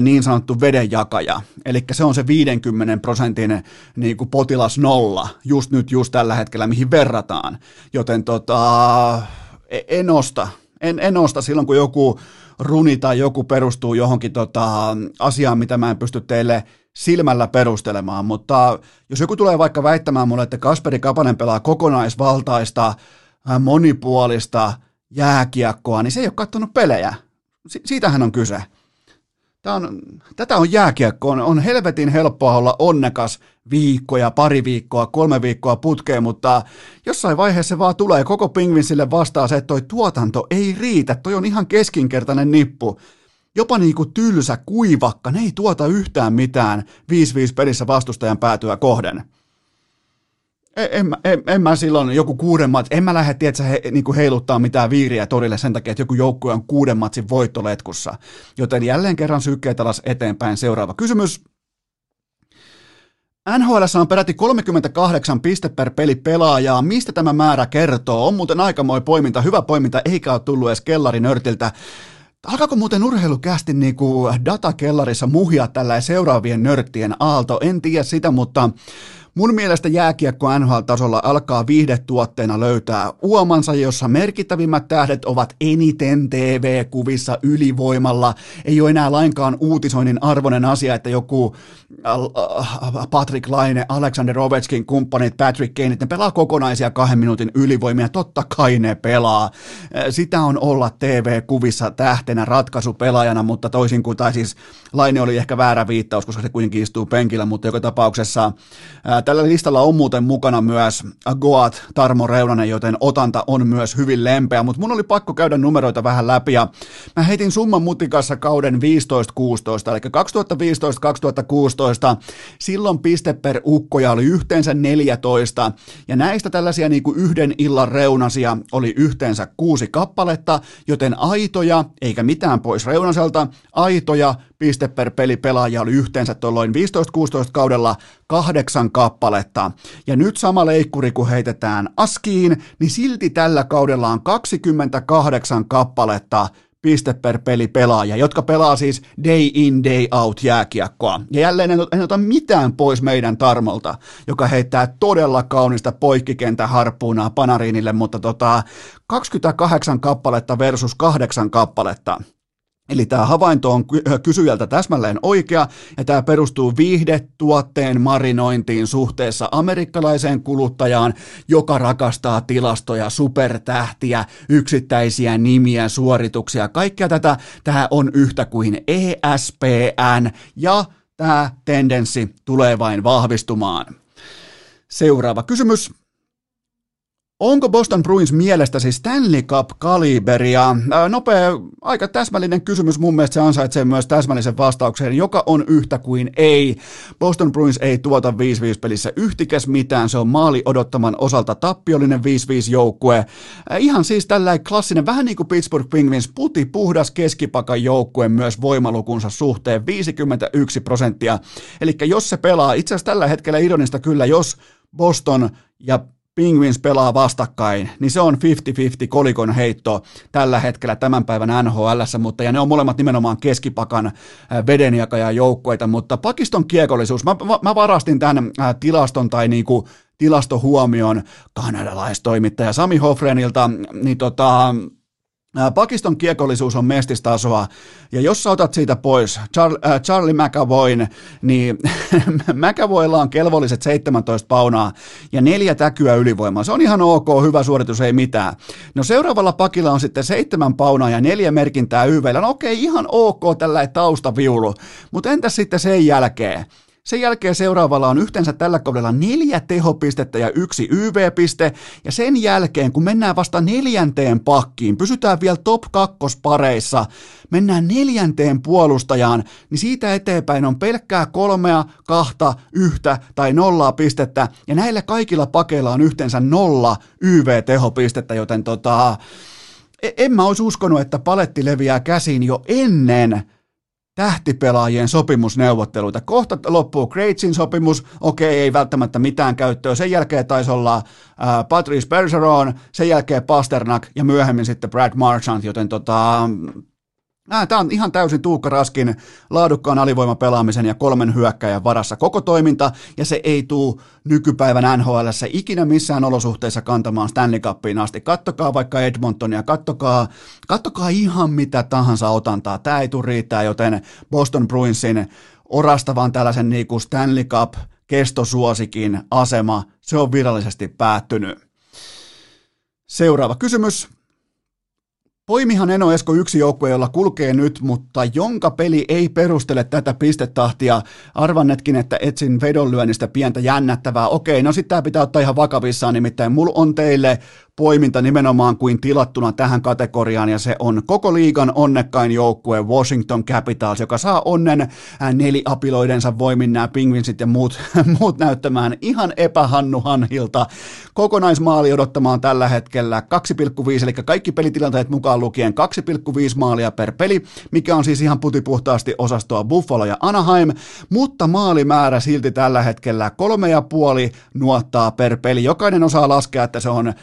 niin sanottu vedenjakaja. Eli se on se 50 prosentin niin kuin potilas nolla just nyt, just tällä hetkellä, mihin verrataan. Joten tota, e-, en osta. En, en osta silloin, kun joku runi tai joku perustuu johonkin tota, asiaan, mitä mä en pysty teille silmällä perustelemaan, mutta jos joku tulee vaikka väittämään mulle, että Kasperi Kapanen pelaa kokonaisvaltaista, äh, monipuolista jääkiekkoa, niin se ei ole katsonut pelejä. Si- siitähän on kyse. Tämä on, tätä on jääkiekko. On, on helvetin helppoa olla onnekas viikkoja, pari viikkoa, kolme viikkoa putkeen, mutta jossain vaiheessa se vaan tulee koko pingvinsille vastaan se, että toi tuotanto ei riitä. Toi on ihan keskinkertainen nippu jopa niin kuin tylsä, kuivakka, ne ei tuota yhtään mitään 5-5 pelissä vastustajan päätyä kohden. En, en, en, en mä silloin joku kuuden matsin, en mä lähde tiedätkö, he, niin kuin heiluttaa mitään viiriä torille sen takia, että joku joukkue on kuuden matsin voittoletkussa. Joten jälleen kerran sykkeet alas eteenpäin. Seuraava kysymys. NHL on peräti 38 piste per peli pelaajaa. Mistä tämä määrä kertoo? On muuten aikamoin poiminta, hyvä poiminta, eikä ole tullut edes kellarinörtiltä. Alkaako muuten urheilukästi niinku datakellarissa muhia tällä seuraavien nörttien aalto? En tiedä sitä, mutta Mun mielestä jääkiekko NHL-tasolla alkaa viihdetuotteena löytää uomansa, jossa merkittävimmät tähdet ovat eniten TV-kuvissa ylivoimalla. Ei ole enää lainkaan uutisoinnin arvoinen asia, että joku äh, Patrick Laine, Alexander Ovechkin kumppanit, Patrick Kane, ne pelaa kokonaisia kahden minuutin ylivoimia. Totta kai ne pelaa. Äh, sitä on olla TV-kuvissa tähtenä ratkaisupelaajana, mutta toisin kuin, tai siis Laine oli ehkä väärä viittaus, koska se kuitenkin istuu penkillä, mutta joka tapauksessa äh, Tällä listalla on muuten mukana myös Goat, Tarmo Reunanen, joten otanta on myös hyvin lempeä, mutta mun oli pakko käydä numeroita vähän läpi ja mä heitin summan mutikassa kauden 15-16, eli 2015-2016, silloin piste per ukkoja oli yhteensä 14 ja näistä tällaisia niin kuin yhden illan reunasia oli yhteensä kuusi kappaletta, joten aitoja, eikä mitään pois reunaselta, aitoja piste per peli pelaaja oli yhteensä tuolloin 15-16 kaudella kahdeksan kappaletta. Ja nyt sama leikkuri, kun heitetään askiin, niin silti tällä kaudella on 28 kappaletta piste per peli pelaaja, jotka pelaa siis day in, day out jääkiekkoa. Ja jälleen en, en ota mitään pois meidän Tarmolta, joka heittää todella kaunista poikkikentä harppuunaa Panariinille, mutta tota, 28 kappaletta versus 8 kappaletta. Eli tämä havainto on kysyjältä täsmälleen oikea, ja tämä perustuu viihdetuotteen marinointiin suhteessa amerikkalaiseen kuluttajaan, joka rakastaa tilastoja, supertähtiä, yksittäisiä nimiä, suorituksia. Kaikkea tätä, tämä on yhtä kuin ESPN, ja tämä tendenssi tulee vain vahvistumaan. Seuraava kysymys. Onko Boston Bruins mielestä siis Stanley Cup-kaliberia? Nopea, aika täsmällinen kysymys. Mun mielestä se ansaitsee myös täsmällisen vastauksen, joka on yhtä kuin ei. Boston Bruins ei tuota 5-5 pelissä yhtikäs mitään. Se on maali odottaman osalta tappiollinen 5-5 joukkue. Ihan siis tällainen klassinen, vähän niin kuin Pittsburgh Penguins, puti puhdas keskipakan joukkue myös voimalukunsa suhteen 51 prosenttia. Eli jos se pelaa, itse asiassa tällä hetkellä ironista kyllä, jos Boston ja Penguins pelaa vastakkain, niin se on 50-50 kolikon heitto tällä hetkellä tämän päivän NHL, mutta ja ne on molemmat nimenomaan keskipakan äh, vedenjakajan joukkueita, mutta pakiston kiekollisuus, mä, mä varastin tämän äh, tilaston tai niinku tilastohuomion kanadalaistoimittaja Sami Hofrenilta, niin tota, Pakiston kiekollisuus on mestistasoa, ja jos sä otat siitä pois Charlie, äh, Charlie McAvoyn, niin McAvoylla on kelvolliset 17 paunaa ja neljä täkyä ylivoimaa. Se on ihan ok, hyvä suoritus, ei mitään. No seuraavalla pakilla on sitten seitsemän paunaa ja neljä merkintää YVllä. No okei, ihan ok tällä taustaviulu, mutta entäs sitten sen jälkeen? Sen jälkeen seuraavalla on yhteensä tällä kaudella neljä tehopistettä ja yksi YV-piste. Ja sen jälkeen, kun mennään vasta neljänteen pakkiin, pysytään vielä top kakkospareissa, mennään neljänteen puolustajaan, niin siitä eteenpäin on pelkkää kolmea, kahta, yhtä tai nollaa pistettä. Ja näillä kaikilla pakeilla on yhteensä nolla YV-tehopistettä, joten tota, e- en mä olisi uskonut, että paletti leviää käsiin jo ennen tähtipelaajien sopimusneuvotteluita. Kohta loppuu Greatsin sopimus, okei, ei välttämättä mitään käyttöä. Sen jälkeen taisi olla äh, Patrice Bergeron, sen jälkeen Pasternak ja myöhemmin sitten Brad Marchand, joten tota, Tämä on ihan täysin Tuukka Raskin laadukkaan alivoimapelaamisen ja kolmen hyökkäjän varassa koko toiminta, ja se ei tule nykypäivän NHL ikinä missään olosuhteissa kantamaan Stanley Cupiin asti. Kattokaa vaikka Edmontonia, kattokaa, kattokaa ihan mitä tahansa otantaa. Tämä ei tule riittää, joten Boston Bruinsin orastavan tällaisen niin kuin Stanley Cup kestosuosikin asema, se on virallisesti päättynyt. Seuraava kysymys. Poimihan Eno Esko yksi joukkue, jolla kulkee nyt, mutta jonka peli ei perustele tätä pistetahtia. Arvannetkin, että etsin vedonlyönnistä pientä jännättävää. Okei, no sitten tämä pitää ottaa ihan vakavissaan, nimittäin mulla on teille poiminta nimenomaan kuin tilattuna tähän kategoriaan, ja se on koko liigan onnekkain joukkue Washington Capitals, joka saa onnen äh, neliapiloidensa voimin nämä pingvinsit ja muut, muut näyttämään ihan epähannuhanhilta. Kokonaismaali odottamaan tällä hetkellä 2,5, eli kaikki pelitilanteet mukaan lukien 2,5 maalia per peli, mikä on siis ihan putipuhtaasti osastoa Buffalo ja Anaheim, mutta maalimäärä silti tällä hetkellä kolme ja puoli nuottaa per peli. Jokainen osaa laskea, että se on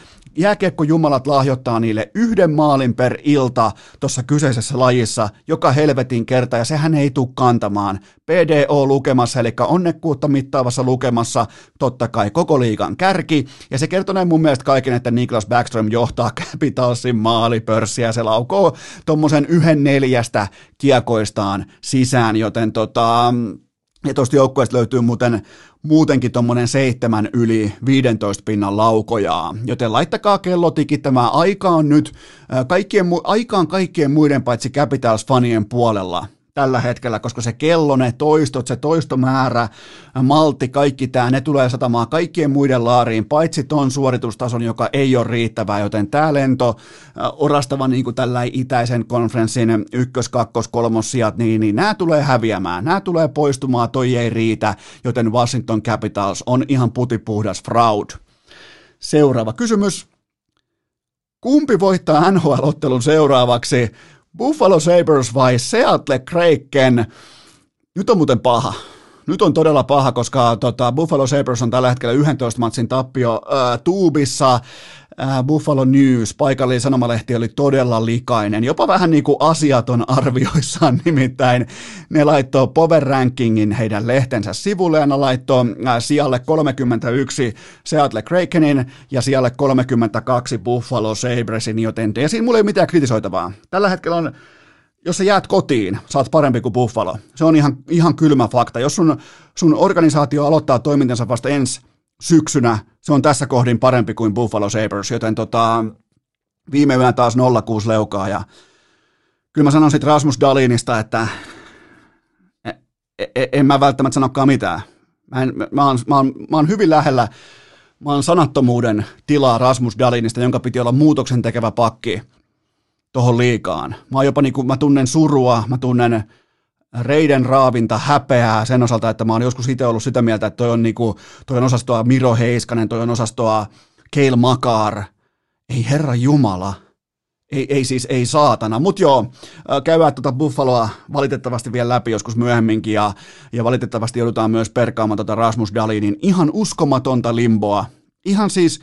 jääkiekko jumalat lahjoittaa niille yhden maalin per ilta tuossa kyseisessä lajissa joka helvetin kerta, ja sehän ei tule kantamaan. PDO-lukemassa, eli onnekkuutta mittaavassa lukemassa, totta kai koko liigan kärki, ja se kertoo mun mielestä kaiken, että Niklas Backstrom johtaa Capitalsin maalipörssiä, se laukoo tuommoisen yhden neljästä kiekoistaan sisään, joten tota, ja tuosta joukkueesta löytyy muuten muutenkin tuommoinen seitsemän yli 15 pinnan laukojaa, joten laittakaa kello tikittämään. Aika on nyt kaikkien, aikaan kaikkien muiden paitsi Capitals-fanien puolella tällä hetkellä, koska se kello, ne toistot, se toistomäärä, maltti, kaikki tämä, ne tulee satamaan kaikkien muiden laariin, paitsi ton suoritustason, joka ei ole riittävää, joten tämä lento, orastava niin kuin tällä itäisen konferenssin ykkös, kakkos, kolmos sijat, niin, niin nämä tulee häviämään, nämä tulee poistumaan, toi ei riitä, joten Washington Capitals on ihan putipuhdas fraud. Seuraava kysymys. Kumpi voittaa NHL-ottelun seuraavaksi? Buffalo Sabres vai Seattle Kraken? Nyt on muuten paha. Nyt on todella paha, koska tota, Buffalo Sabres on tällä hetkellä 11 matsin tappio äh, tuubissa. Buffalo News, paikallinen sanomalehti, oli todella likainen, jopa vähän niin kuin asiaton arvioissaan, nimittäin ne laittoi Power Rankingin heidän lehtensä sivulle, ja ne laittoi äh, sijalle 31 Seattle Krakenin ja sijalle 32 Buffalo Sabresin, joten ja siinä mulla ei ole mitään kritisoitavaa. Tällä hetkellä on jos sä jäät kotiin, oot parempi kuin Buffalo. Se on ihan, ihan kylmä fakta. Jos sun, sun organisaatio aloittaa toimintansa vasta ensi syksynä, se on tässä kohdin parempi kuin Buffalo Sabres, joten tota, viime yönä taas 06 leukaa ja kyllä mä sanon sitten Rasmus Dalinista, että en, en, en mä välttämättä sanokaan mitään. Mä, en, mä, oon, mä, oon, mä oon hyvin lähellä, mä oon sanattomuuden tilaa Rasmus Dalinista, jonka piti olla muutoksen tekevä pakki tuohon liikaan. Mä, jopa niin kuin, mä tunnen surua, mä tunnen reiden raavinta, häpeää sen osalta, että mä oon joskus itse ollut sitä mieltä, että toi on, niinku, toi on osastoa Miro Heiskanen, toi on osastoa Keil Makar. Ei herra Jumala. Ei, ei siis, ei saatana. Mutta joo, käydään tuota Buffaloa valitettavasti vielä läpi joskus myöhemminkin ja, ja valitettavasti joudutaan myös perkaamaan tuota Rasmus Dalinin ihan uskomatonta limboa. Ihan siis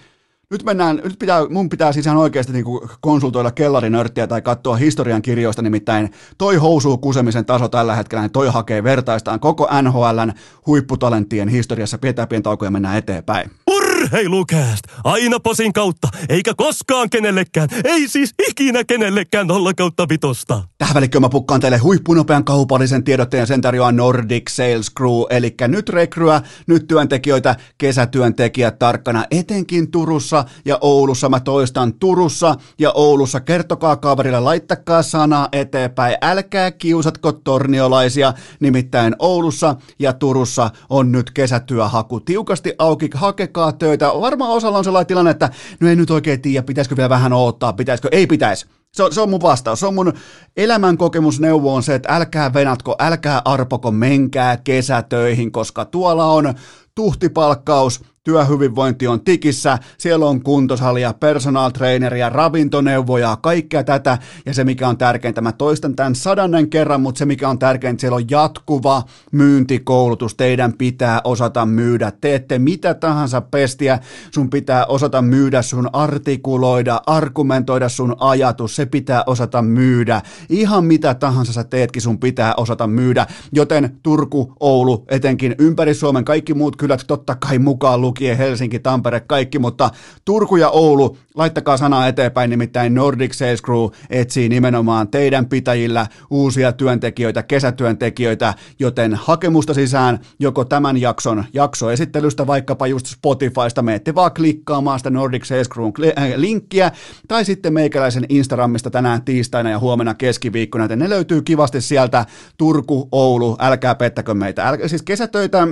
nyt mennään, nyt pitää, mun pitää siis ihan oikeasti niin konsultoida kellarinörttiä tai katsoa historian kirjoista, nimittäin toi housuu kusemisen taso tällä hetkellä, niin toi hakee vertaistaan koko NHLn huipputalenttien historiassa, pidetään pientä ja mennään eteenpäin. Urheilukääst! Aina posin kautta, eikä koskaan kenellekään, ei siis ikinä kenellekään nolla kautta vitosta. Tähän välikköön mä pukkaan teille huippunopean kaupallisen tiedotteen, sen tarjoaa Nordic Sales Crew, eli nyt rekryä, nyt työntekijöitä, kesätyöntekijät tarkkana, etenkin Turussa ja Oulussa. Mä toistan Turussa ja Oulussa. Kertokaa kaverille, laittakaa sanaa eteenpäin, älkää kiusatko torniolaisia, nimittäin Oulussa ja Turussa on nyt kesätyöhaku tiukasti auki, hakekaa töitä. Varmaan osalla on sellainen tilanne, että no ei nyt oikein tiedä, pitäisikö vielä vähän odottaa, pitäisikö, ei pitäisi. Se on, se on mun vastaus. Se on mun elämänkokemusneuvo on se, että älkää venatko, älkää arpoko, menkää kesätöihin, koska tuolla on tuhtipalkkaus, työhyvinvointi on tikissä, siellä on kuntosalia, personal traineria, ravintoneuvoja, kaikkea tätä, ja se mikä on tärkeintä, mä toistan tämän sadannen kerran, mutta se mikä on tärkeintä, siellä on jatkuva myyntikoulutus, teidän pitää osata myydä, teette mitä tahansa pestiä, sun pitää osata myydä sun artikuloida, argumentoida sun ajatus, se pitää osata myydä, ihan mitä tahansa sä teetkin, sun pitää osata myydä, joten Turku, Oulu, etenkin ympäri Suomen, kaikki muut kylät totta kai mukaan lukien Helsinki, Tampere, kaikki, mutta Turku ja Oulu, laittakaa sanaa eteenpäin, nimittäin Nordic Sales Crew etsii nimenomaan teidän pitäjillä uusia työntekijöitä, kesätyöntekijöitä, joten hakemusta sisään joko tämän jakson jaksoesittelystä, vaikkapa just Spotifysta, meette vaan klikkaamaan sitä Nordic Sales Crew äh, linkkiä, tai sitten meikäläisen Instagramista tänään tiistaina ja huomenna keskiviikkona, joten ne löytyy kivasti sieltä Turku, Oulu, älkää pettäkö meitä. Älkää, siis kesätöitä,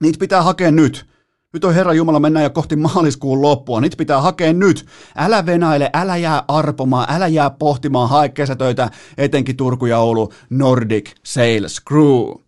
niitä pitää hakea nyt. Nyt on Herra Jumala, mennään jo kohti maaliskuun loppua. Niitä pitää hakea nyt. Älä venaile, älä jää arpomaan, älä jää pohtimaan, hae kesätöitä, etenkin Turku ja Oulu Nordic Sales Crew.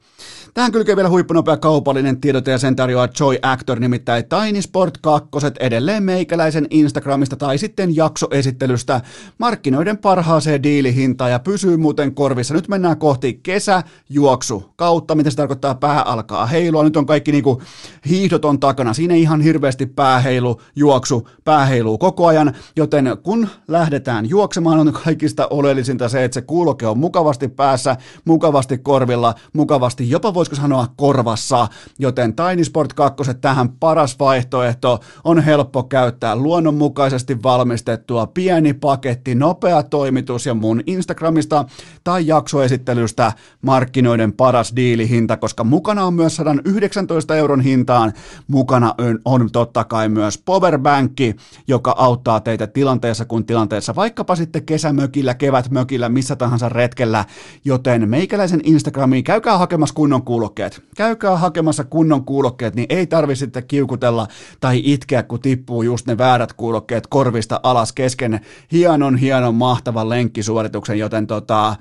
Tähän kylkee vielä huippunopea kaupallinen tiedote ja sen tarjoaa Joy Actor, nimittäin Tiny Sport 2 edelleen meikäläisen Instagramista tai sitten jaksoesittelystä. Markkinoiden parhaaseen diilihintaan ja pysyy muuten korvissa. Nyt mennään kohti kesäjuoksu kautta, mitä se tarkoittaa, pää alkaa heilua. Nyt on kaikki niinku hiihdot on takana, siinä ei ihan hirveästi pääheilu, juoksu, pääheiluu koko ajan, joten kun lähdetään juoksemaan, on kaikista oleellisinta se, että se kuuloke on mukavasti päässä, mukavasti korvilla, mukavasti jopa voisiko sanoa korvassa, joten Tiny Sport 2 tähän paras vaihtoehto on helppo käyttää luonnonmukaisesti valmistettua pieni paketti, nopea toimitus ja mun Instagramista tai jaksoesittelystä markkinoiden paras diilihinta, koska mukana on myös 119 euron hintaan, mukana on, totta kai myös powerbankki, joka auttaa teitä tilanteessa kuin tilanteessa, vaikkapa sitten kesämökillä, kevätmökillä, missä tahansa retkellä, joten meikäläisen Instagramiin käykää hakemassa kunnon kuulokkeet. Käykää hakemassa kunnon kuulokkeet, niin ei tarvi sitten kiukutella tai itkeä, kun tippuu just ne väärät kuulokkeet korvista alas kesken hienon, hienon, mahtavan lenkkisuorituksen, joten tota,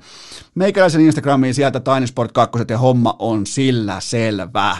meikäläisen Instagramiin sieltä Tiny Sport 2 ja homma on sillä selvä.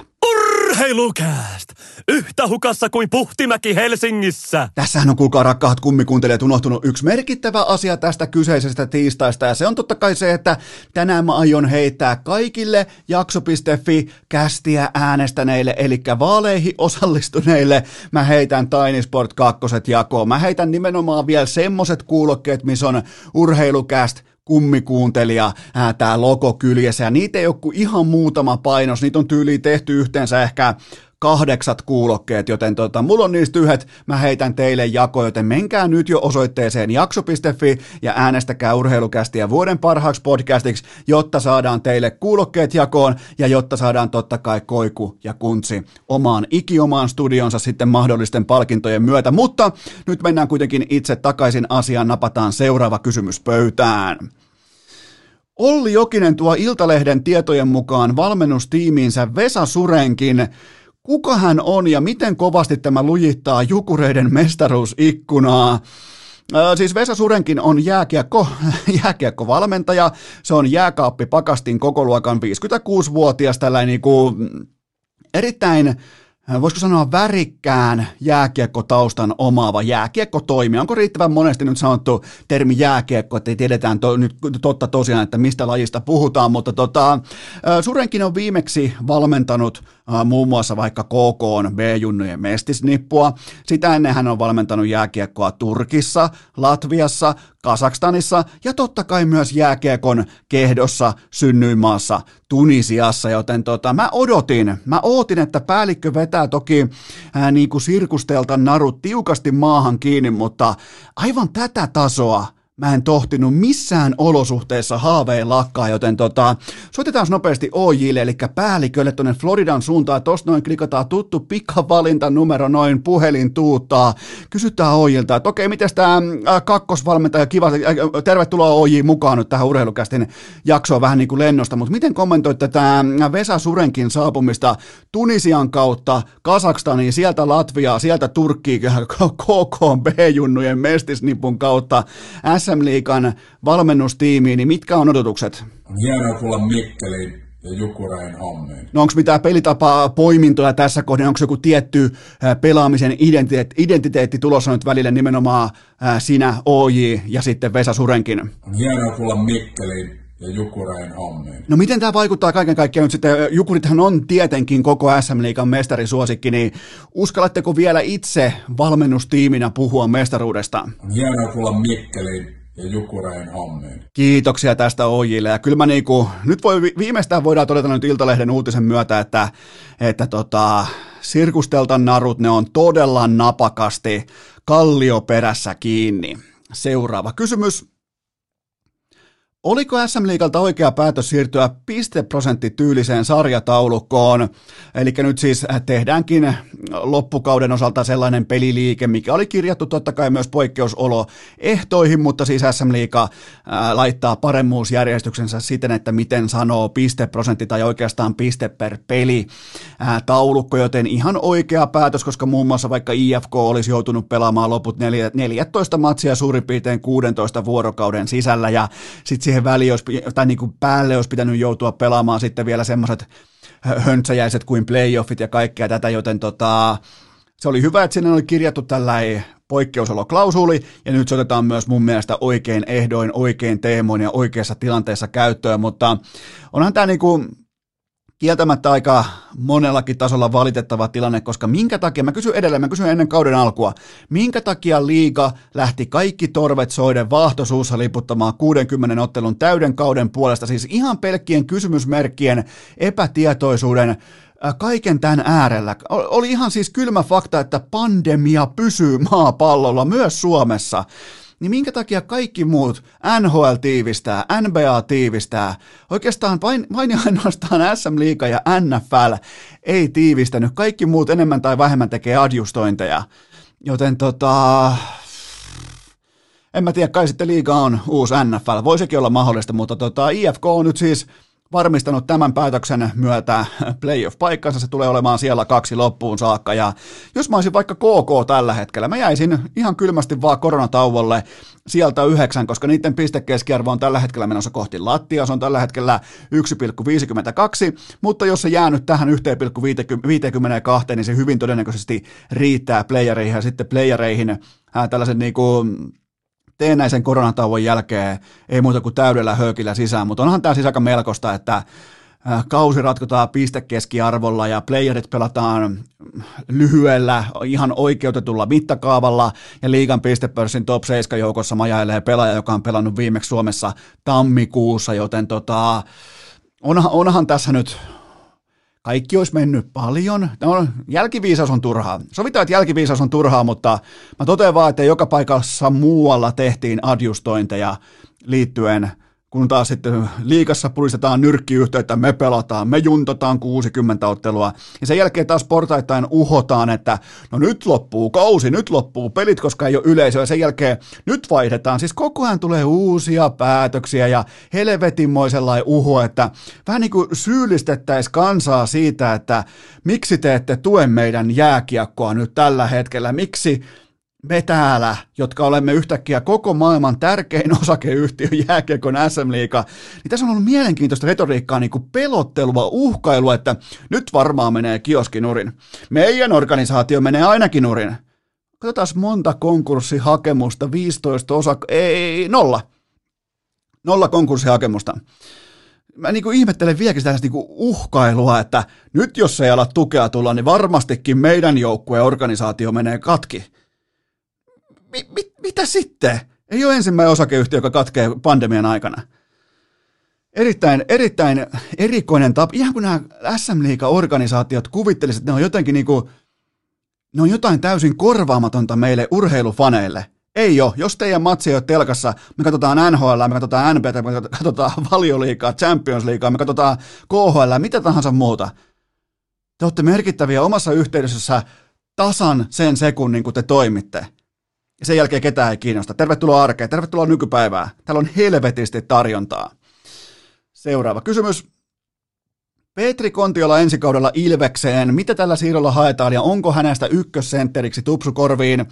Urheilukääst! Yhtä hukassa kuin Puhtimäki Helsingissä. Tässähän on kuulkaa rakkaat kummikuuntelijat unohtunut yksi merkittävä asia tästä kyseisestä tiistaista ja se on totta kai se, että tänään mä aion heittää kaikille jakso.fi kästiä äänestäneille, eli vaaleihin osallistuneille mä heitän Tiny Sport 2 jakoon. Mä heitän nimenomaan vielä semmoset kuulokkeet, missä on urheilukäst, kummikuuntelija, tämä logo kyljessä, ja niitä ei ole kuin ihan muutama painos, niitä on tyyli tehty yhteensä ehkä kahdeksat kuulokkeet, joten tota, mulla on niistä yhdet, mä heitän teille jako, joten menkää nyt jo osoitteeseen jakso.fi ja äänestäkää urheilukästiä vuoden parhaaksi podcastiksi, jotta saadaan teille kuulokkeet jakoon ja jotta saadaan totta kai koiku ja kuntsi omaan ikiomaan studionsa sitten mahdollisten palkintojen myötä, mutta nyt mennään kuitenkin itse takaisin asiaan, napataan seuraava kysymys pöytään. Olli Jokinen tuo Iltalehden tietojen mukaan valmennustiimiinsä Vesa Surenkin kuka hän on ja miten kovasti tämä lujittaa Jukureiden mestaruusikkunaa. Siis Vesa Surenkin on jääkiekko, jääkiekko-valmentaja, se on jääkaappi pakastin kokoluokan 56-vuotias, tällainen niin kuin erittäin Äh, voisiko sanoa värikkään jääkiekkotaustan omaava jääkiekkotoimija. Onko riittävän monesti nyt sanottu termi jääkiekko, että tiedetään to, nyt totta tosiaan, että mistä lajista puhutaan, mutta tota, äh, Surenkin on viimeksi valmentanut äh, muun muassa vaikka KK on B-junnujen mestisnippua. Sitä ennen hän on valmentanut jääkiekkoa Turkissa, Latviassa, Kasakstanissa ja totta kai myös jääkiekon kehdossa synnyinmaassa Tunisiassa, joten tota, mä odotin, mä ootin, että päällikkö vetää toki ää, niin kuin sirkustelta narut tiukasti maahan kiinni, mutta aivan tätä tasoa mä en tohtinut missään olosuhteessa haaveen lakkaa, joten tota, soitetaan nopeasti OJille, eli päällikölle tuonne Floridan suuntaan, tosta noin klikataan tuttu pikavalinta numero noin puhelin tuuttaa, kysytään OJilta, että okei, miten tämä kakkosvalmentaja, kiva, äh, tervetuloa OJ mukaan nyt tähän urheilukästin jaksoon vähän niin kuin lennosta, mutta miten kommentoit tätä Vesa Surenkin saapumista Tunisian kautta Kasakstaniin, sieltä Latviaa, sieltä Turkkiin, KK B-junnujen mestisnipun kautta, SM-liikan valmennustiimiin, niin mitkä on odotukset? On hienoa tulla Mikkeliin ja Jukureen hommiin. No onko mitään pelitapaa poimintoja tässä kohdassa, onko joku tietty pelaamisen identiteetti, identiteetti tulossa nyt välillä nimenomaan sinä, OJ ja sitten Vesa Surenkin? On hienoa tulla Mikkeliin ja Jukureen hommiin. No miten tämä vaikuttaa kaiken kaikkiaan nyt sitten, Jukurithan on tietenkin koko SM-liigan mestarisuosikki, niin uskallatteko vielä itse valmennustiiminä puhua mestaruudesta? On hienoa tulla Mikkeliin ja Jukureen hommiin. Kiitoksia tästä Ojille. Ja kyllä mä niinku, nyt voi, viimeistään voidaan todeta nyt Iltalehden uutisen myötä, että, että tota, sirkusteltan narut, ne on todella napakasti kallioperässä kiinni. Seuraava kysymys. Oliko SM Liigalta oikea päätös siirtyä pisteprosenttityyliseen sarjataulukkoon? Eli nyt siis tehdäänkin loppukauden osalta sellainen peliliike, mikä oli kirjattu totta kai myös poikkeusoloehtoihin, mutta siis SM Liiga laittaa paremmuusjärjestyksensä siten, että miten sanoo pisteprosentti tai oikeastaan piste per peli taulukko, joten ihan oikea päätös, koska muun muassa vaikka IFK olisi joutunut pelaamaan loput 14 matsia suurin piirtein 16 vuorokauden sisällä ja sitten siihen väliin olisi, tai niin kuin päälle olisi pitänyt joutua pelaamaan sitten vielä semmoiset höntsäjäiset kuin playoffit ja kaikkea tätä, joten tota, se oli hyvä, että sinne oli kirjattu tällainen poikkeusoloklausuli, ja nyt se otetaan myös mun mielestä oikein ehdoin, oikein teemoin ja oikeassa tilanteessa käyttöön, mutta onhan tämä niinku, kieltämättä aika monellakin tasolla valitettava tilanne, koska minkä takia, mä kysyn edelleen, mä kysyn ennen kauden alkua, minkä takia liiga lähti kaikki torvet soiden vaahtosuussa liputtamaan 60 ottelun täyden kauden puolesta, siis ihan pelkkien kysymysmerkkien epätietoisuuden äh, kaiken tämän äärellä. Oli ihan siis kylmä fakta, että pandemia pysyy maapallolla myös Suomessa niin minkä takia kaikki muut, NHL tiivistää, NBA tiivistää, oikeastaan vain, vain ja ainoastaan SM Liiga ja NFL ei tiivistänyt, kaikki muut enemmän tai vähemmän tekee adjustointeja, joten tota, en mä tiedä, kai sitten liiga on uusi NFL, voisikin olla mahdollista, mutta tota, IFK on nyt siis varmistanut tämän päätöksen myötä playoff-paikkansa, se tulee olemaan siellä kaksi loppuun saakka, ja jos mä olisin vaikka KK tällä hetkellä, mä jäisin ihan kylmästi vaan koronatauolle sieltä yhdeksän, koska niiden pistekeskiarvo on tällä hetkellä menossa kohti lattia, se on tällä hetkellä 1,52, mutta jos se jää nyt tähän 1,52, niin se hyvin todennäköisesti riittää playereihin ja sitten playereihin tällaisen niin kuin teenäisen koronatauon jälkeen ei muuta kuin täydellä höökillä sisään, mutta onhan tämä siis aika melkoista, että kausi ratkotaan pistekeskiarvolla ja playerit pelataan lyhyellä, ihan oikeutetulla mittakaavalla ja liigan pistepörssin top 7 joukossa majailee pelaaja, joka on pelannut viimeksi Suomessa tammikuussa, joten tota, onhan, onhan tässä nyt kaikki olisi mennyt paljon. No, jälkiviisaus on turhaa. Sovitaan, että jälkiviisaus on turhaa, mutta mä totean vaan, että joka paikassa muualla tehtiin adjustointeja liittyen – kun taas sitten liikassa pulistetaan nyrkkiyhteyttä, me pelataan, me juntataan 60 ottelua, ja sen jälkeen taas portaittain uhotaan, että no nyt loppuu kausi, nyt loppuu pelit, koska ei ole yleisöä, ja sen jälkeen nyt vaihdetaan, siis koko ajan tulee uusia päätöksiä, ja helvetinmoisella uho, että vähän niin kuin syyllistettäisiin kansaa siitä, että miksi te ette tue meidän jääkiekkoa nyt tällä hetkellä, miksi me täällä, jotka olemme yhtäkkiä koko maailman tärkein osakeyhtiö jääkiekon SM Liiga, niin tässä on ollut mielenkiintoista retoriikkaa, niin kuin pelottelua, uhkailua, että nyt varmaan menee kioskinurin. Meidän organisaatio menee ainakin nurin. Katsotaan monta konkurssihakemusta, 15 osa, ei, nolla. Nolla konkurssihakemusta. Mä niin kuin ihmettelen vieläkin sitä niin kuin uhkailua, että nyt jos ei ala tukea tulla, niin varmastikin meidän joukkueen organisaatio menee katki mi, mi, mitä sitten? Ei ole ensimmäinen osakeyhtiö, joka katkee pandemian aikana. Erittäin, erittäin erikoinen tapa, ihan kuin nämä SM Liiga-organisaatiot kuvittelisivat, että ne on jotenkin niin kuin, ne on jotain täysin korvaamatonta meille urheilufaneille. Ei ole. Jos teidän matsi ei ole telkassa, me katsotaan NHL, me katsotaan NBA, me katsotaan valioliikaa, Champions Leaguea, me katsotaan KHL, mitä tahansa muuta. Te olette merkittäviä omassa yhteydessä tasan sen sekunnin, kun te toimitte ja sen jälkeen ketään ei kiinnosta. Tervetuloa arkeen, tervetuloa nykypäivään. Täällä on helvetisti tarjontaa. Seuraava kysymys. Petri Kontiola ensi kaudella Ilvekseen. Mitä tällä siirrolla haetaan ja onko hänestä ykkössentteriksi tupsukorviin?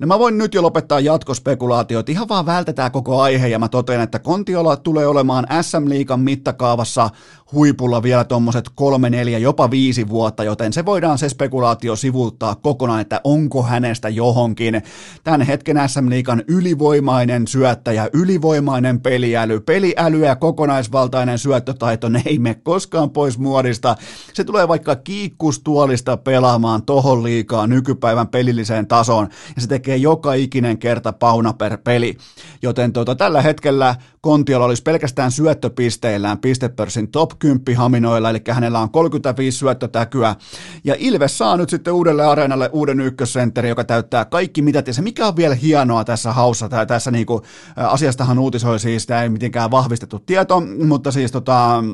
No mä voin nyt jo lopettaa jatkospekulaatiot, ihan vaan vältetään koko aihe ja mä totean, että Kontiola tulee olemaan SM Liikan mittakaavassa huipulla vielä tuommoiset kolme, neljä, jopa viisi vuotta, joten se voidaan se spekulaatio sivuuttaa kokonaan, että onko hänestä johonkin tämän hetken SM Liikan ylivoimainen syöttäjä, ylivoimainen peliäly, peliäly ja kokonaisvaltainen syöttötaito, ne ei mene koskaan pois muodista. Se tulee vaikka kiikkustuolista pelaamaan tohon liikaa nykypäivän pelilliseen tasoon ja se tekee joka ikinen kerta pauna per peli. Joten tuota, tällä hetkellä Kontiolla olisi pelkästään syöttöpisteillään pistepörssin top 10 haminoilla, eli hänellä on 35 syöttötäkyä. Ja Ilves saa nyt sitten uudelle areenalle uuden ykkössentteri, joka täyttää kaikki mitä se mikä on vielä hienoa tässä haussa, tai tässä niinku, asiastahan uutisoi siis, tämä ei mitenkään vahvistettu tieto, mutta siis tota,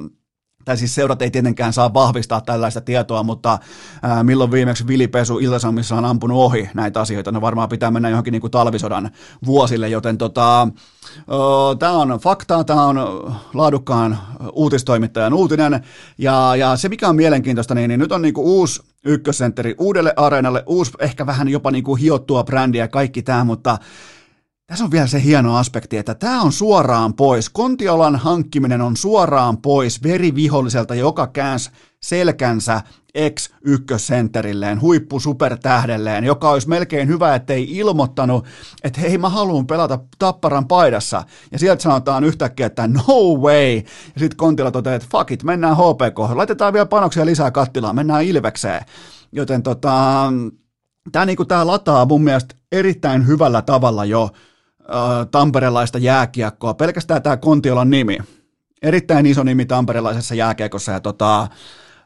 tai siis seurat ei tietenkään saa vahvistaa tällaista tietoa, mutta ää, milloin viimeksi Vilipesu Iltasammissa on ampunut ohi näitä asioita, ne varmaan pitää mennä johonkin niin kuin talvisodan vuosille, joten tota, tämä on faktaa, tämä on laadukkaan uutistoimittajan uutinen, ja, ja se mikä on mielenkiintoista, niin, niin nyt on niin kuin uusi ykkössentteri uudelle areenalle, uusi ehkä vähän jopa niin kuin hiottua brändiä kaikki tämä, mutta tässä on vielä se hieno aspekti, että tämä on suoraan pois. Kontiolan hankkiminen on suoraan pois veriviholliselta, joka käänsi selkänsä ex huippu supertähdelleen, joka olisi melkein hyvä, ettei ilmoittanut, että hei mä haluan pelata Tapparan paidassa. Ja sieltä sanotaan yhtäkkiä, että no way. Ja sitten Kontila toteaa, että fuck it, mennään HPK, laitetaan vielä panoksia lisää kattilaan, mennään Ilvekseen. Joten tota, tämä niinku, lataa mun mielestä erittäin hyvällä tavalla jo tamperelaista jääkiekkoa. Pelkästään tämä Kontiolan nimi. Erittäin iso nimi tamperelaisessa jääkiekossa ja, tota,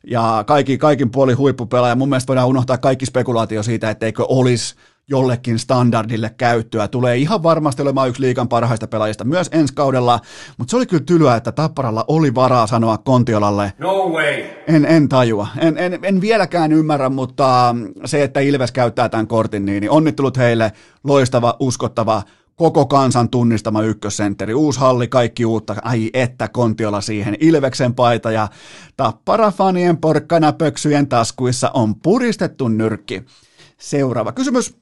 ja kaikki, kaikin puoli huippupelaaja. Mun mielestä voidaan unohtaa kaikki spekulaatio siitä, etteikö olisi jollekin standardille käyttöä. Tulee ihan varmasti olemaan yksi liikan parhaista pelaajista myös ensi kaudella, mutta se oli kyllä tylyä, että Tapparalla oli varaa sanoa Kontiolalle. No way! En, en tajua. En, en, en vieläkään ymmärrä, mutta se, että Ilves käyttää tämän kortin, niin, niin onnittelut heille. Loistava, uskottava, koko kansan tunnistama ykkössentteri, uusi halli, kaikki uutta, ai että Kontiola siihen, Ilveksen paita ja tapparafanien porkkana pöksyjen taskuissa on puristettu nyrkki. Seuraava kysymys.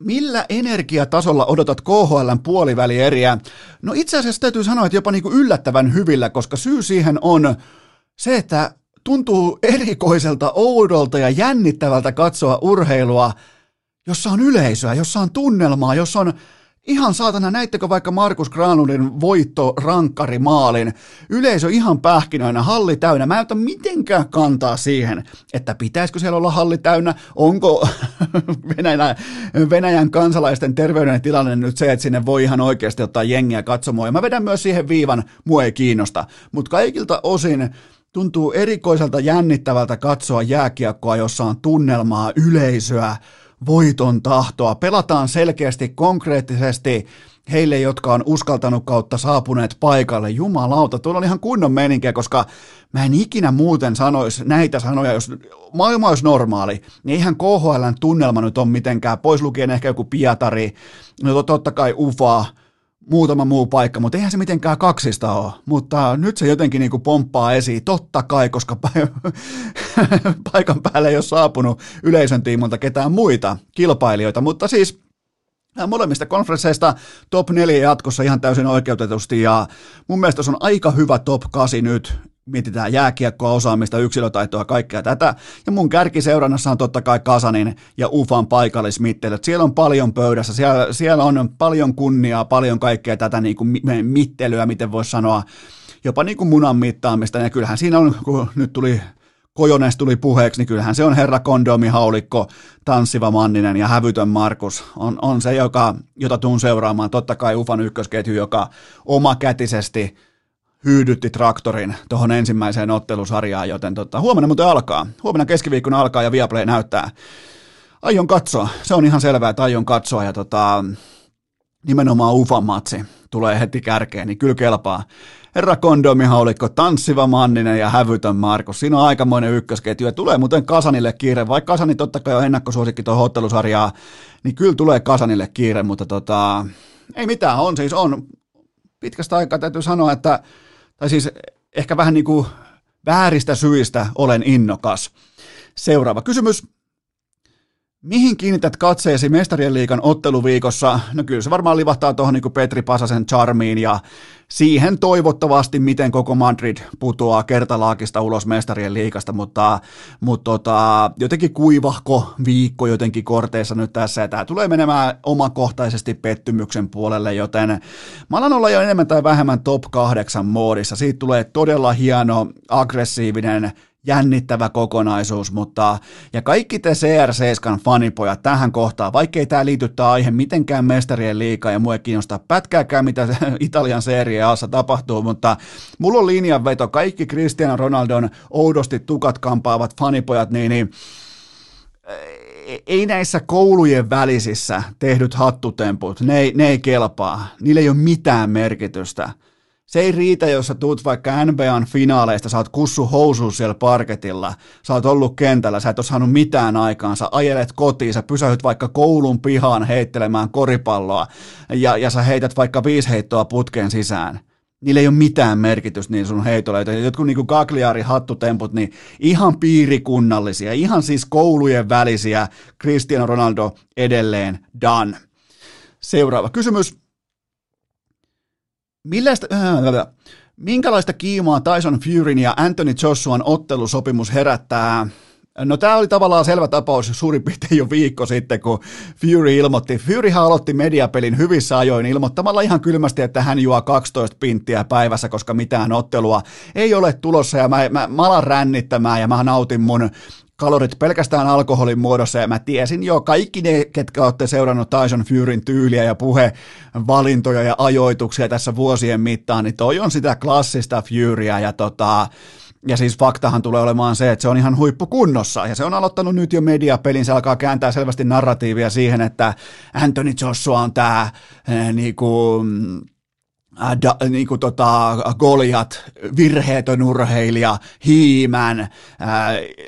Millä energiatasolla odotat KHLn puolivälieriä? No itse asiassa täytyy sanoa, että jopa niin kuin yllättävän hyvillä, koska syy siihen on se, että tuntuu erikoiselta, oudolta ja jännittävältä katsoa urheilua, jossa on yleisöä, jossa on tunnelmaa, jossa on Ihan saatana, näittekö vaikka Markus Granlundin voitto rankkari maalin? Yleisö ihan pähkinöinä, halli täynnä. Mä en ota mitenkään kantaa siihen, että pitäisikö siellä olla halli täynnä. Onko Venäjän, Venäjän kansalaisten terveyden tilanne nyt se, että sinne voi ihan oikeasti ottaa jengiä katsomaan. Ja mä vedän myös siihen viivan, mua ei kiinnosta. Mutta kaikilta osin tuntuu erikoiselta jännittävältä katsoa jääkiekkoa, jossa on tunnelmaa, yleisöä, voiton tahtoa. Pelataan selkeästi, konkreettisesti heille, jotka on uskaltanut kautta saapuneet paikalle. Jumalauta, tuolla oli ihan kunnon meninkiä, koska mä en ikinä muuten sanoisi näitä sanoja, jos maailma olisi normaali, niin eihän KHLn tunnelma nyt ole mitenkään, pois lukien ehkä joku Pietari, no totta kai Ufa, muutama muu paikka, mutta eihän se mitenkään kaksista ole. Mutta nyt se jotenkin niin kuin pomppaa esiin, totta kai, koska paikan päälle ei ole saapunut yleisön tiimolta ketään muita kilpailijoita, mutta siis molemmista konferensseista top 4 jatkossa ihan täysin oikeutetusti. Ja mun mielestä se on aika hyvä top 8 nyt mietitään jääkiekkoa, osaamista, yksilötaitoa, kaikkea tätä. Ja mun kärkiseurannassa on totta kai Kasanin ja Ufan paikallismittelöt. Siellä on paljon pöydässä, siellä, siellä on paljon kunniaa, paljon kaikkea tätä niin kuin mittelyä, miten voisi sanoa, jopa niin kuin munan mittaamista. Ja kyllähän siinä on, kun nyt tuli Kojones tuli puheeksi, niin kyllähän se on herra kondomihaulikko, tanssiva Manninen ja hävytön Markus on, on se, joka, jota tuun seuraamaan. Totta kai Ufan ykkösketju, joka omakätisesti – hyydytti traktorin tuohon ensimmäiseen ottelusarjaan, joten tota, huomenna muuten alkaa. Huomenna keskiviikkona alkaa ja Viaplay näyttää. Aion katsoa, se on ihan selvää, että aion katsoa ja tota, nimenomaan Ufan matsi tulee heti kärkeen, niin kyllä kelpaa. Herra kondomihaulikko, tanssiva Manninen ja hävytön Markus. Siinä on aikamoinen ykkösketju ja tulee muuten Kasanille kiire. Vaikka Kasani totta kai on ennakkosuosikki tuohon ottelusarjaan, niin kyllä tulee Kasanille kiire, mutta tota, ei mitään, on siis on. Pitkästä aikaa täytyy sanoa, että tai siis ehkä vähän niin kuin vääristä syistä olen innokas. Seuraava kysymys. Mihin kiinnität katseesi mestarien liikan otteluviikossa? No kyllä se varmaan livahtaa tuohon niin Petri Pasasen charmiin ja siihen toivottavasti, miten koko Madrid putoaa kertalaakista ulos mestarien liikasta, mutta, mutta tota, jotenkin kuivahko viikko jotenkin korteissa nyt tässä, ja tämä tulee menemään omakohtaisesti pettymyksen puolelle, joten mä alan olla jo enemmän tai vähemmän top 8 moodissa. Siitä tulee todella hieno, aggressiivinen, jännittävä kokonaisuus, mutta ja kaikki te CR7 fanipojat tähän kohtaan, vaikkei tämä liity tämä aihe mitenkään mestarien liikaa ja mua ei kiinnostaa pätkääkään, mitä Italian Serie Aassa tapahtuu, mutta mulla on linjanveto, kaikki Cristiano Ronaldon oudosti tukat kampaavat fanipojat, niin, niin ei näissä koulujen välisissä tehdyt hattutemput, ne ei, ne ei kelpaa, niillä ei ole mitään merkitystä se ei riitä, jos sä tuut vaikka NBAn finaaleista, sä oot kussu housuus siellä parketilla, sä oot ollut kentällä, sä et ole saanut mitään aikaan, sä ajelet kotiin, sä pysähyt vaikka koulun pihaan heittelemään koripalloa ja, ja sä heität vaikka viisi heittoa putkeen sisään. Niillä ei ole mitään merkitystä niin sun heitolle. Jotkut niin Gagliari hattutemput, niin ihan piirikunnallisia, ihan siis koulujen välisiä. Cristiano Ronaldo edelleen done. Seuraava kysymys. Millaista, äh, minkälaista kiimaa Tyson Furyn ja Anthony Joshuan ottelusopimus herättää? No tämä oli tavallaan selvä tapaus suurin piirtein jo viikko sitten, kun Fury ilmoitti. Furyhan aloitti mediapelin hyvissä ajoin ilmoittamalla ihan kylmästi, että hän juo 12 pinttiä päivässä, koska mitään ottelua ei ole tulossa ja mä, mä, mä alan rännittämään ja mä nautin mun kalorit pelkästään alkoholin muodossa, ja mä tiesin jo kaikki ne, ketkä olette seurannut Tyson Furyn tyyliä ja puhevalintoja ja ajoituksia tässä vuosien mittaan, niin toi on sitä klassista Furyä, ja tota, ja siis faktahan tulee olemaan se, että se on ihan huippukunnossa, ja se on aloittanut nyt jo mediapelin, se alkaa kääntää selvästi narratiivia siihen, että Anthony Joshua on tämä eh, niinku, äh, da, niin kuin tota, Goliat, virheetön urheilija, hiimän, äh,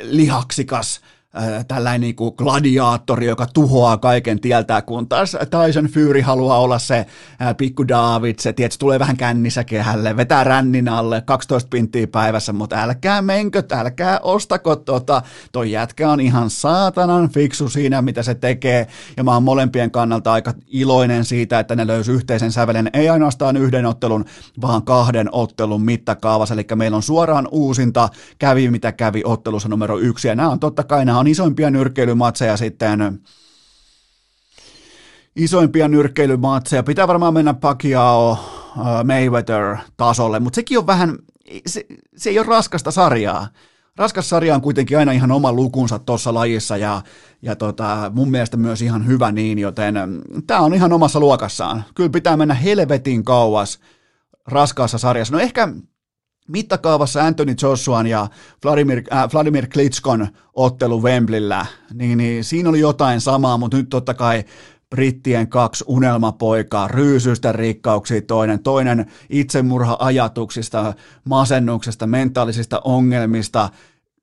lihaksikas, äh, tällainen niin kuin gladiaattori, joka tuhoaa kaiken tieltä, kun taas Tyson Fury haluaa olla se äh, pikku David, se tiedät, tulee vähän kännissä kehälle, vetää rännin alle 12 pinttiä päivässä, mutta älkää menkö, älkää ostako tota, toi jätkä on ihan saatanan fiksu siinä, mitä se tekee, ja mä oon molempien kannalta aika iloinen siitä, että ne löysi yhteisen sävelen, ei ainoastaan yhden ottelun, vaan kahden ottelun mittakaavassa, eli meillä on suoraan uusinta, kävi mitä kävi ottelussa numero yksi, ja nämä on totta kai, nämä on isoimpia nyrkkeilymatseja sitten, isoimpia nyrkkeilymatseja. Pitää varmaan mennä Pacquiao Mayweather-tasolle, mutta sekin on vähän, se, se ei ole raskasta sarjaa. Raskas sarja on kuitenkin aina ihan oma lukunsa tuossa lajissa ja, ja tota, mun mielestä myös ihan hyvä niin, joten tämä on ihan omassa luokassaan. Kyllä pitää mennä helvetin kauas raskaassa sarjassa. No ehkä mittakaavassa Anthony Joshuan ja Vladimir, äh, Vladimir Klitschkon ottelu Wembleyllä, niin, niin siinä oli jotain samaa, mutta nyt totta kai brittien kaksi unelmapoikaa, ryysystä rikkauksiin toinen, toinen itsemurha-ajatuksista, masennuksesta, mentaalisista ongelmista,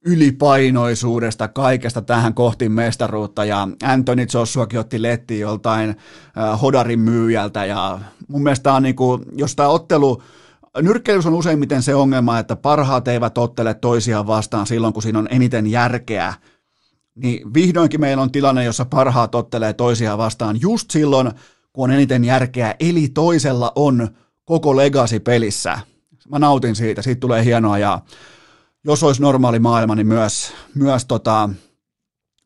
ylipainoisuudesta, kaikesta tähän kohti mestaruutta. Ja Anthony Joshuakin otti letti joltain äh, hodarin myyjältä. Ja mun mielestä on niinku, jos tämä ottelu Nyrkkeilys on useimmiten se ongelma, että parhaat eivät ottele toisiaan vastaan silloin, kun siinä on eniten järkeä. Niin vihdoinkin meillä on tilanne, jossa parhaat ottelee toisiaan vastaan just silloin, kun on eniten järkeä, eli toisella on koko legacy pelissä. Mä nautin siitä, siitä tulee hienoa ja jos olisi normaali maailma, niin myös, myös tota,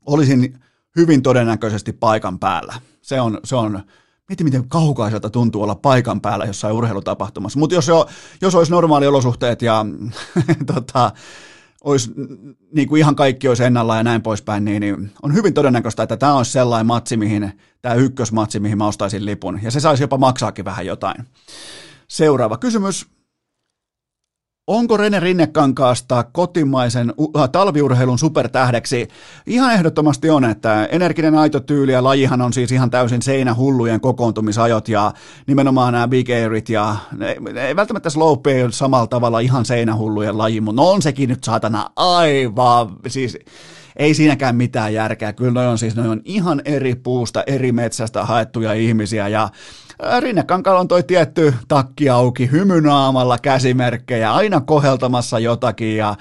olisin hyvin todennäköisesti paikan päällä. Se on, se on Mieti, miten kaukaiselta tuntuu olla paikan päällä jossain urheilutapahtumassa. Mutta jos, jos olisi normaali olosuhteet ja tota, olisi, niin kuin ihan kaikki olisi ennalla ja näin poispäin, niin, niin on hyvin todennäköistä, että tämä olisi sellainen matsi, mihin, tämä ykkösmatsi, mihin mä ostaisin lipun. Ja se saisi jopa maksaakin vähän jotain. Seuraava kysymys. Onko Rene Rinnekankaasta kotimaisen uh, talviurheilun supertähdeksi? Ihan ehdottomasti on, että energinen aito tyyli ja lajihan on siis ihan täysin seinähullujen kokoontumisajot ja nimenomaan nämä big airit ja ei välttämättä slope ole samalla tavalla ihan seinähullujen laji, mutta no on sekin nyt saatana aivan, siis ei siinäkään mitään järkeä. Kyllä ne on siis ne on ihan eri puusta, eri metsästä haettuja ihmisiä ja Rinnekankaalla on toi tietty takki auki, hymynaamalla käsimerkkejä, aina koheltamassa jotakin ja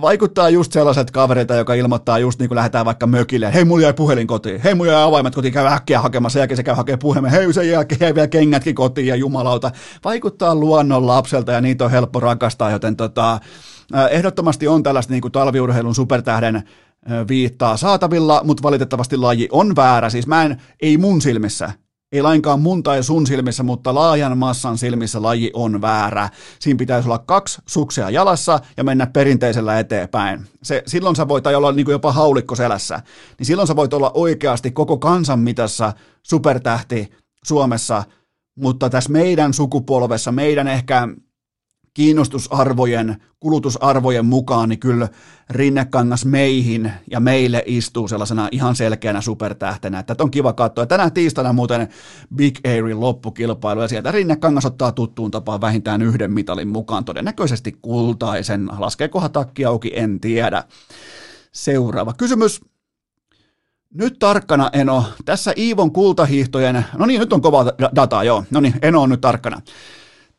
vaikuttaa just sellaiset kavereita, joka ilmoittaa just niin kuin lähdetään vaikka mökille, hei mulla jäi puhelin kotiin, hei mulla jäi avaimet kotiin, käy äkkiä hakemassa, jälkeen se käy hakemaan puhelimen, hei sen jälkeen jäi vielä kengätkin kotiin ja jumalauta. Vaikuttaa luonnon lapselta ja niitä on helppo rakastaa, joten tota, ehdottomasti on tällaista niin kuin talviurheilun supertähden viittaa saatavilla, mutta valitettavasti laji on väärä. Siis mä en, ei mun silmissä, ei lainkaan mun tai sun silmissä, mutta laajan massan silmissä laji on väärä. Siinä pitäisi olla kaksi suksia jalassa ja mennä perinteisellä eteenpäin. Se, silloin sä voit olla niin kuin jopa haulikko selässä. Niin silloin sä voit olla oikeasti koko kansan mitassa supertähti Suomessa, mutta tässä meidän sukupolvessa, meidän ehkä kiinnostusarvojen, kulutusarvojen mukaan, niin kyllä Rinnekangas meihin ja meille istuu sellaisena ihan selkeänä supertähtenä, että on kiva katsoa. Tänään tiistaina muuten Big Airin loppukilpailu, ja sieltä Rinnekangas ottaa tuttuun tapaan vähintään yhden mitalin mukaan, todennäköisesti kultaisen. Laskeekohan takki auki, en tiedä. Seuraava kysymys. Nyt tarkkana Eno, tässä Iivon kultahiihtojen, no niin, nyt on kova data, joo, no niin, Eno on nyt tarkkana.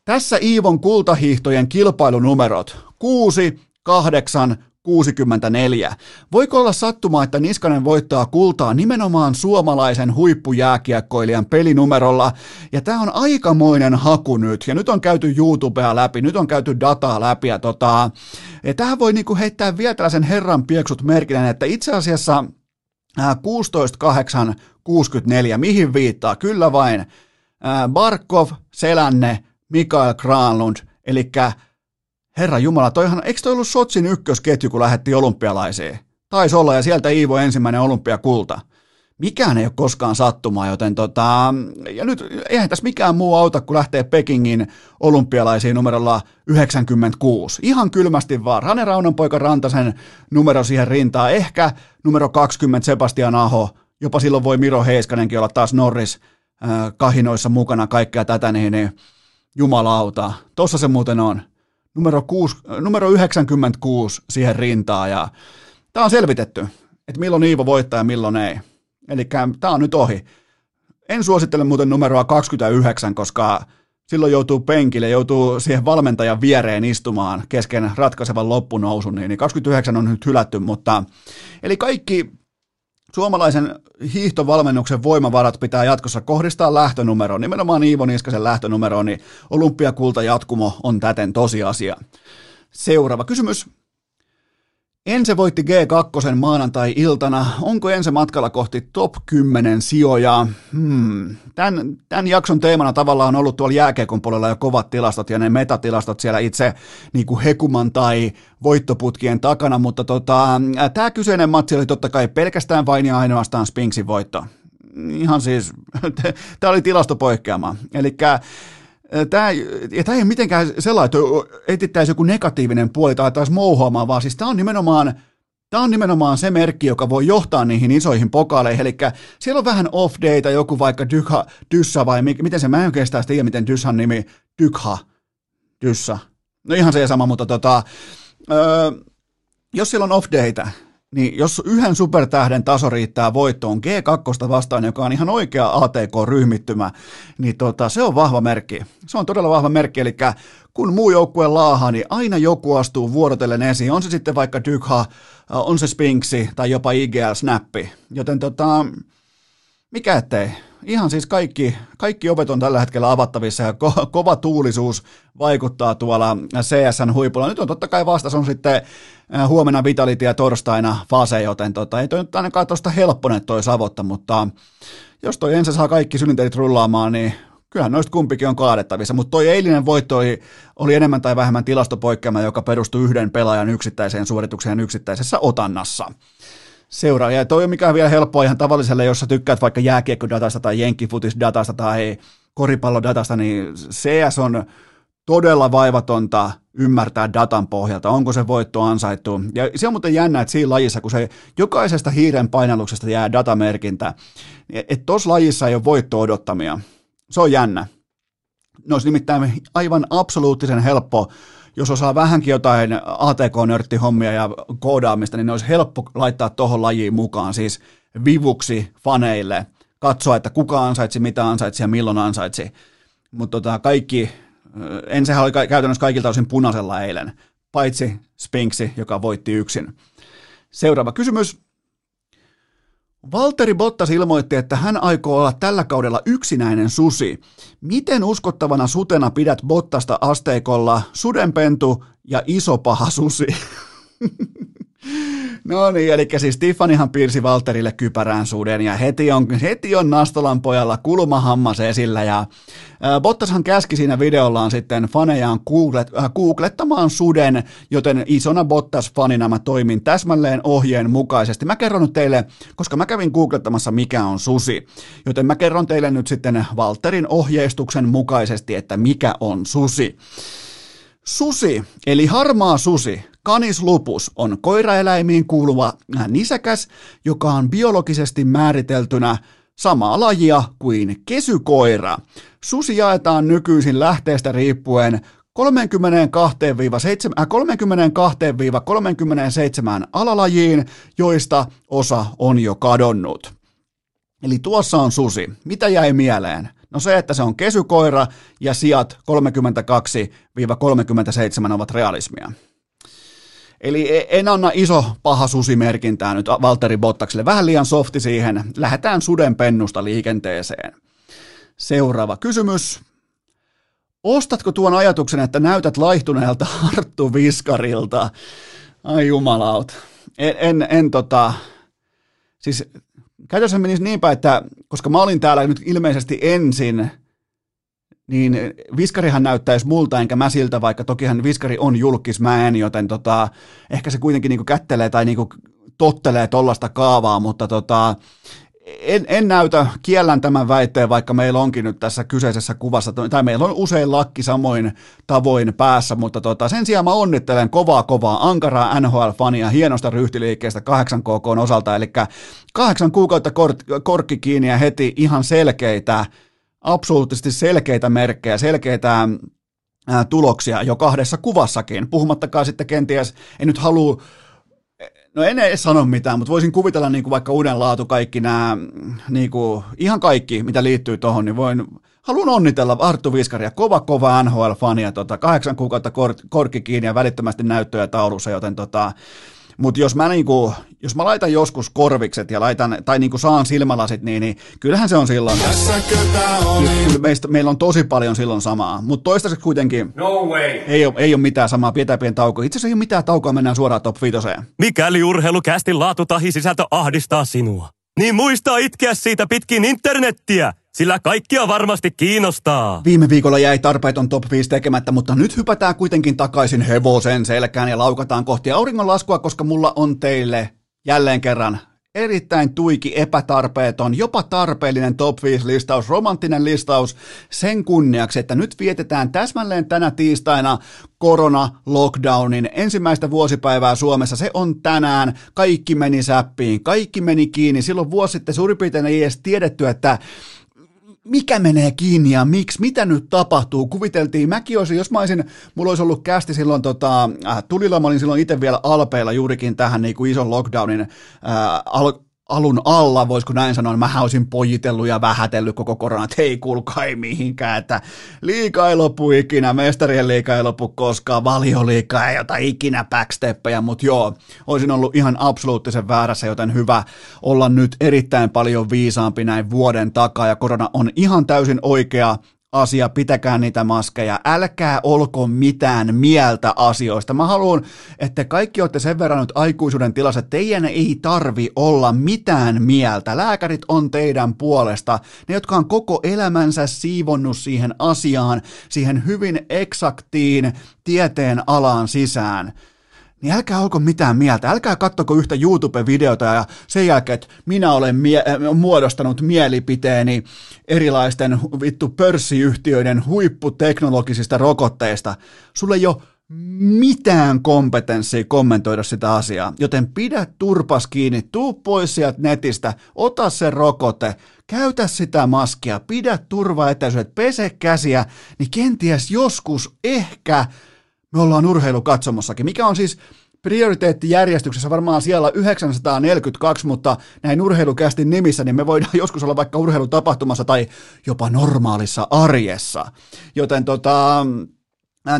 Tässä Iivon kultahiihtojen kilpailunumerot 6, 8, 64. Voiko olla sattuma, että Niskanen voittaa kultaa nimenomaan suomalaisen huippujääkiekkoilijan pelinumerolla? Ja tämä on aikamoinen haku nyt. Ja nyt on käyty YouTubea läpi, nyt on käyty dataa läpi. Ja tota, ja tähän voi niinku heittää vielä tällaisen herran pieksut merkinen, että itse asiassa 16, 8, 64, mihin viittaa? Kyllä vain. Barkov, Selänne, Mikael Granlund, eli Herra Jumala, toihan, eikö toi ollut Sotsin ykkösketju, kun lähetti olympialaisiin? Taisi olla, ja sieltä Iivo ensimmäinen olympiakulta. Mikään ei ole koskaan sattumaa, joten tota, ja nyt eihän tässä mikään muu auta, kun lähtee Pekingin olympialaisiin numerolla 96. Ihan kylmästi vaan. Rane Raunanpoika Rantasen numero siihen rintaan. Ehkä numero 20 Sebastian Aho. Jopa silloin voi Miro Heiskanenkin olla taas Norris äh, kahinoissa mukana kaikkea tätä, niin, niin jumalauta. Tossa se muuten on. Numero, 6, numero 96 siihen rintaan ja tämä on selvitetty. että milloin Iivo voittaa ja milloin ei. Eli tämä on nyt ohi. En suosittele muuten numeroa 29, koska silloin joutuu penkille, joutuu siihen valmentajan viereen istumaan kesken ratkaisevan loppunousun, niin 29 on nyt hylätty, mutta eli kaikki suomalaisen hiihtovalmennuksen voimavarat pitää jatkossa kohdistaa lähtönumeroon, nimenomaan Iivo Niskasen lähtönumeroon, niin olympiakulta jatkumo on täten tosiasia. Seuraava kysymys. Ense voitti G2 maanantai-iltana. Onko Ense matkalla kohti top 10 sijoja? Hmm. Tämän, tämän jakson teemana tavallaan on ollut tuolla jääkeekon puolella jo kovat tilastot ja ne metatilastot siellä itse niin kuin Hekuman tai voittoputkien takana, mutta tota, tämä kyseinen matsi oli totta kai pelkästään vain ja ainoastaan Spinksin voitto. Ihan siis, tämä oli tilastopoikkeama. Eli Tämä, ja tämä ei ole mitenkään sellainen, että etittäisi joku negatiivinen puoli tai taas mouhoamaan, vaan siis tämä on nimenomaan Tämä on nimenomaan se merkki, joka voi johtaa niihin isoihin pokaaleihin, eli siellä on vähän off data, joku vaikka Dykha, Dyssa vai miten se, mä en oikeastaan tiedä, miten Dyssan nimi, Dykha, Dyssa, no ihan se sama, mutta tota, öö, jos siellä on off data, niin jos yhden supertähden taso riittää voittoon G2 vastaan, joka on ihan oikea ATK-ryhmittymä, niin tota, se on vahva merkki. Se on todella vahva merkki, eli kun muu joukkue laahaa, niin aina joku astuu vuorotellen esiin. On se sitten vaikka Dykha, on se Spinksi tai jopa IGL-snappi. Joten tota, mikä ettei. Ihan siis kaikki, kaikki ovet on tällä hetkellä avattavissa ja ko- kova tuulisuus vaikuttaa tuolla CSN huipulla. Nyt on totta kai vastas on sitten äh, huomenna Vitality ja torstaina fase, joten tota, ei toi nyt ainakaan tuosta helpponen toi savotta, mutta jos toi ensin saa kaikki synnyterit rullaamaan, niin kyllähän noista kumpikin on kaadettavissa, mutta toi eilinen voitto oli, oli enemmän tai vähemmän tilastopoikkeama, joka perustui yhden pelaajan yksittäiseen suoritukseen yksittäisessä otannassa seuraa. Ja toi on mikään vielä helppoa ihan tavalliselle, jos sä tykkäät vaikka jääkiekkodatasta tai jenkkifutisdatasta tai koripallodatasta, niin CS on todella vaivatonta ymmärtää datan pohjalta, onko se voitto ansaittu. Ja se on muuten jännä, että siinä lajissa, kun se jokaisesta hiiren painalluksesta jää datamerkintä, että tuossa lajissa ei ole voitto odottamia. Se on jännä. Ne olisi nimittäin aivan absoluuttisen helppo jos osaa vähänkin jotain ATK-nörttihommia ja koodaamista, niin ne olisi helppo laittaa tuohon lajiin mukaan, siis vivuksi faneille, katsoa, että kuka ansaitsi, mitä ansaitsi ja milloin ansaitsi. Mutta tota, kaikki, ensinhän oli käytännössä kaikilta osin punaisella eilen, paitsi Spinksi, joka voitti yksin. Seuraava kysymys. Valteri Bottas ilmoitti, että hän aikoo olla tällä kaudella yksinäinen susi. Miten uskottavana sutena pidät Bottasta asteikolla sudenpentu ja iso paha susi? No niin, eli siis Tiffanyhan piirsi Valterille kypärään suden ja heti on, heti on Nastolan pojalla kulmahammas esillä ja Bottashan käski siinä videollaan sitten fanejaan googlet, äh, googlettamaan suden, joten isona Bottas-fanina mä toimin täsmälleen ohjeen mukaisesti. Mä kerron nyt teille, koska mä kävin googlettamassa mikä on susi, joten mä kerron teille nyt sitten Valterin ohjeistuksen mukaisesti, että mikä on susi. Susi, eli harmaa susi, Canis lupus on koiraeläimiin kuuluva nisäkäs, joka on biologisesti määriteltynä samaa lajia kuin kesykoira. Susi jaetaan nykyisin lähteestä riippuen 32-37 äh, alalajiin, joista osa on jo kadonnut. Eli tuossa on susi. Mitä jäi mieleen? No se, että se on kesykoira ja sijat 32-37 ovat realismia. Eli e- en anna iso paha susimerkintää nyt Valtteri Bottakselle. Vähän liian softi siihen. Lähdetään suden pennusta liikenteeseen. Seuraava kysymys. Ostatko tuon ajatuksen, että näytät laihtuneelta Arttu Viskarilta? Ai jumalaut. En, en, en tota, siis käytössä menisi niinpä, että koska mä olin täällä nyt ilmeisesti ensin niin Viskarihan näyttäisi multa, enkä mä siltä, vaikka tokihan Viskari on julkis, mä en, joten tota, ehkä se kuitenkin niinku kättelee tai niinku tottelee tollasta kaavaa, mutta tota, en, en näytä, kiellän tämän väitteen, vaikka meillä onkin nyt tässä kyseisessä kuvassa, tai meillä on usein lakki samoin tavoin päässä, mutta tota, sen sijaan mä onnittelen kovaa kovaa ankaraa NHL-fania hienosta ryhtiliikkeestä 8KK osalta, eli kahdeksan kuukautta kort, korkki kiinni ja heti ihan selkeitä absoluuttisesti selkeitä merkkejä, selkeitä tuloksia jo kahdessa kuvassakin, puhumattakaan sitten kenties, en nyt halua No en edes sano mitään, mutta voisin kuvitella niin kuin vaikka uuden laatu kaikki nämä, niin kuin, ihan kaikki, mitä liittyy tuohon, niin voin, haluan onnitella Arttu Viskaria, kova kova NHL-fania, tota, kahdeksan kuukautta kor, korkki kiinni ja välittömästi näyttöjä taulussa, joten tota, mutta jos mä, niinku, jos mä laitan joskus korvikset ja laitan, tai niinku saan silmälasit, niin, niin kyllähän se on silloin. Kyllä meistä, meillä on tosi paljon silloin samaa, mutta toistaiseksi kuitenkin No way. ei ole, ei ole mitään samaa, pidetään pieni tauko. Itse asiassa ei ole mitään taukoa, mennään suoraan top 5. Mikäli urheilukästin laatu tahi sisältö ahdistaa sinua, niin muista itkeä siitä pitkin internettiä, sillä kaikkia varmasti kiinnostaa. Viime viikolla jäi tarpeeton top 5 tekemättä, mutta nyt hypätään kuitenkin takaisin hevosen selkään ja laukataan kohti auringonlaskua, koska mulla on teille jälleen kerran erittäin tuiki, epätarpeeton, jopa tarpeellinen top 5 listaus, romanttinen listaus sen kunniaksi, että nyt vietetään täsmälleen tänä tiistaina korona-lockdownin ensimmäistä vuosipäivää Suomessa. Se on tänään. Kaikki meni säppiin, kaikki meni kiinni. Silloin vuosi sitten suurin piirtein ei edes tiedetty, että mikä menee kiinni ja miksi, mitä nyt tapahtuu. Kuviteltiin, mäkin olisin, jos mä olisin, mulla olisi ollut kästi silloin tota, äh, tulilla, mä olin silloin itse vielä Alpeilla juurikin tähän niin kuin ison lockdownin äh, al- alun alla, voisiko näin sanoa, mä olisin pojitellut ja vähätellyt koko korona, että hei kuulkaa ei mihinkään, että liika ei lopu ikinä, mestarien liika ei lopu koskaan, valioliika ei ota ikinä backsteppeja, mutta joo, olisin ollut ihan absoluuttisen väärässä, joten hyvä olla nyt erittäin paljon viisaampi näin vuoden takaa, ja korona on ihan täysin oikea asia, pitäkää niitä maskeja, älkää olko mitään mieltä asioista. Mä haluan, että kaikki olette sen verran nyt aikuisuuden tilassa, teidän ei tarvi olla mitään mieltä. Lääkärit on teidän puolesta. Ne, jotka on koko elämänsä siivonnut siihen asiaan, siihen hyvin eksaktiin tieteen alaan sisään niin älkää olko mitään mieltä, älkää kattoko yhtä YouTube-videota ja sen jälkeen, että minä olen mie- äh, muodostanut mielipiteeni erilaisten vittu pörssiyhtiöiden huipputeknologisista rokotteista. Sulle ei ole mitään kompetenssia kommentoida sitä asiaa, joten pidä turpas kiinni, tuu pois sieltä netistä, ota se rokote, käytä sitä maskia, pidä turvaetäisyydet, pese käsiä, niin kenties joskus ehkä me ollaan urheilukatsomossakin, mikä on siis prioriteettijärjestyksessä varmaan siellä 942, mutta näin urheilukästin nimissä, niin me voidaan joskus olla vaikka urheilutapahtumassa tai jopa normaalissa arjessa. Joten tota,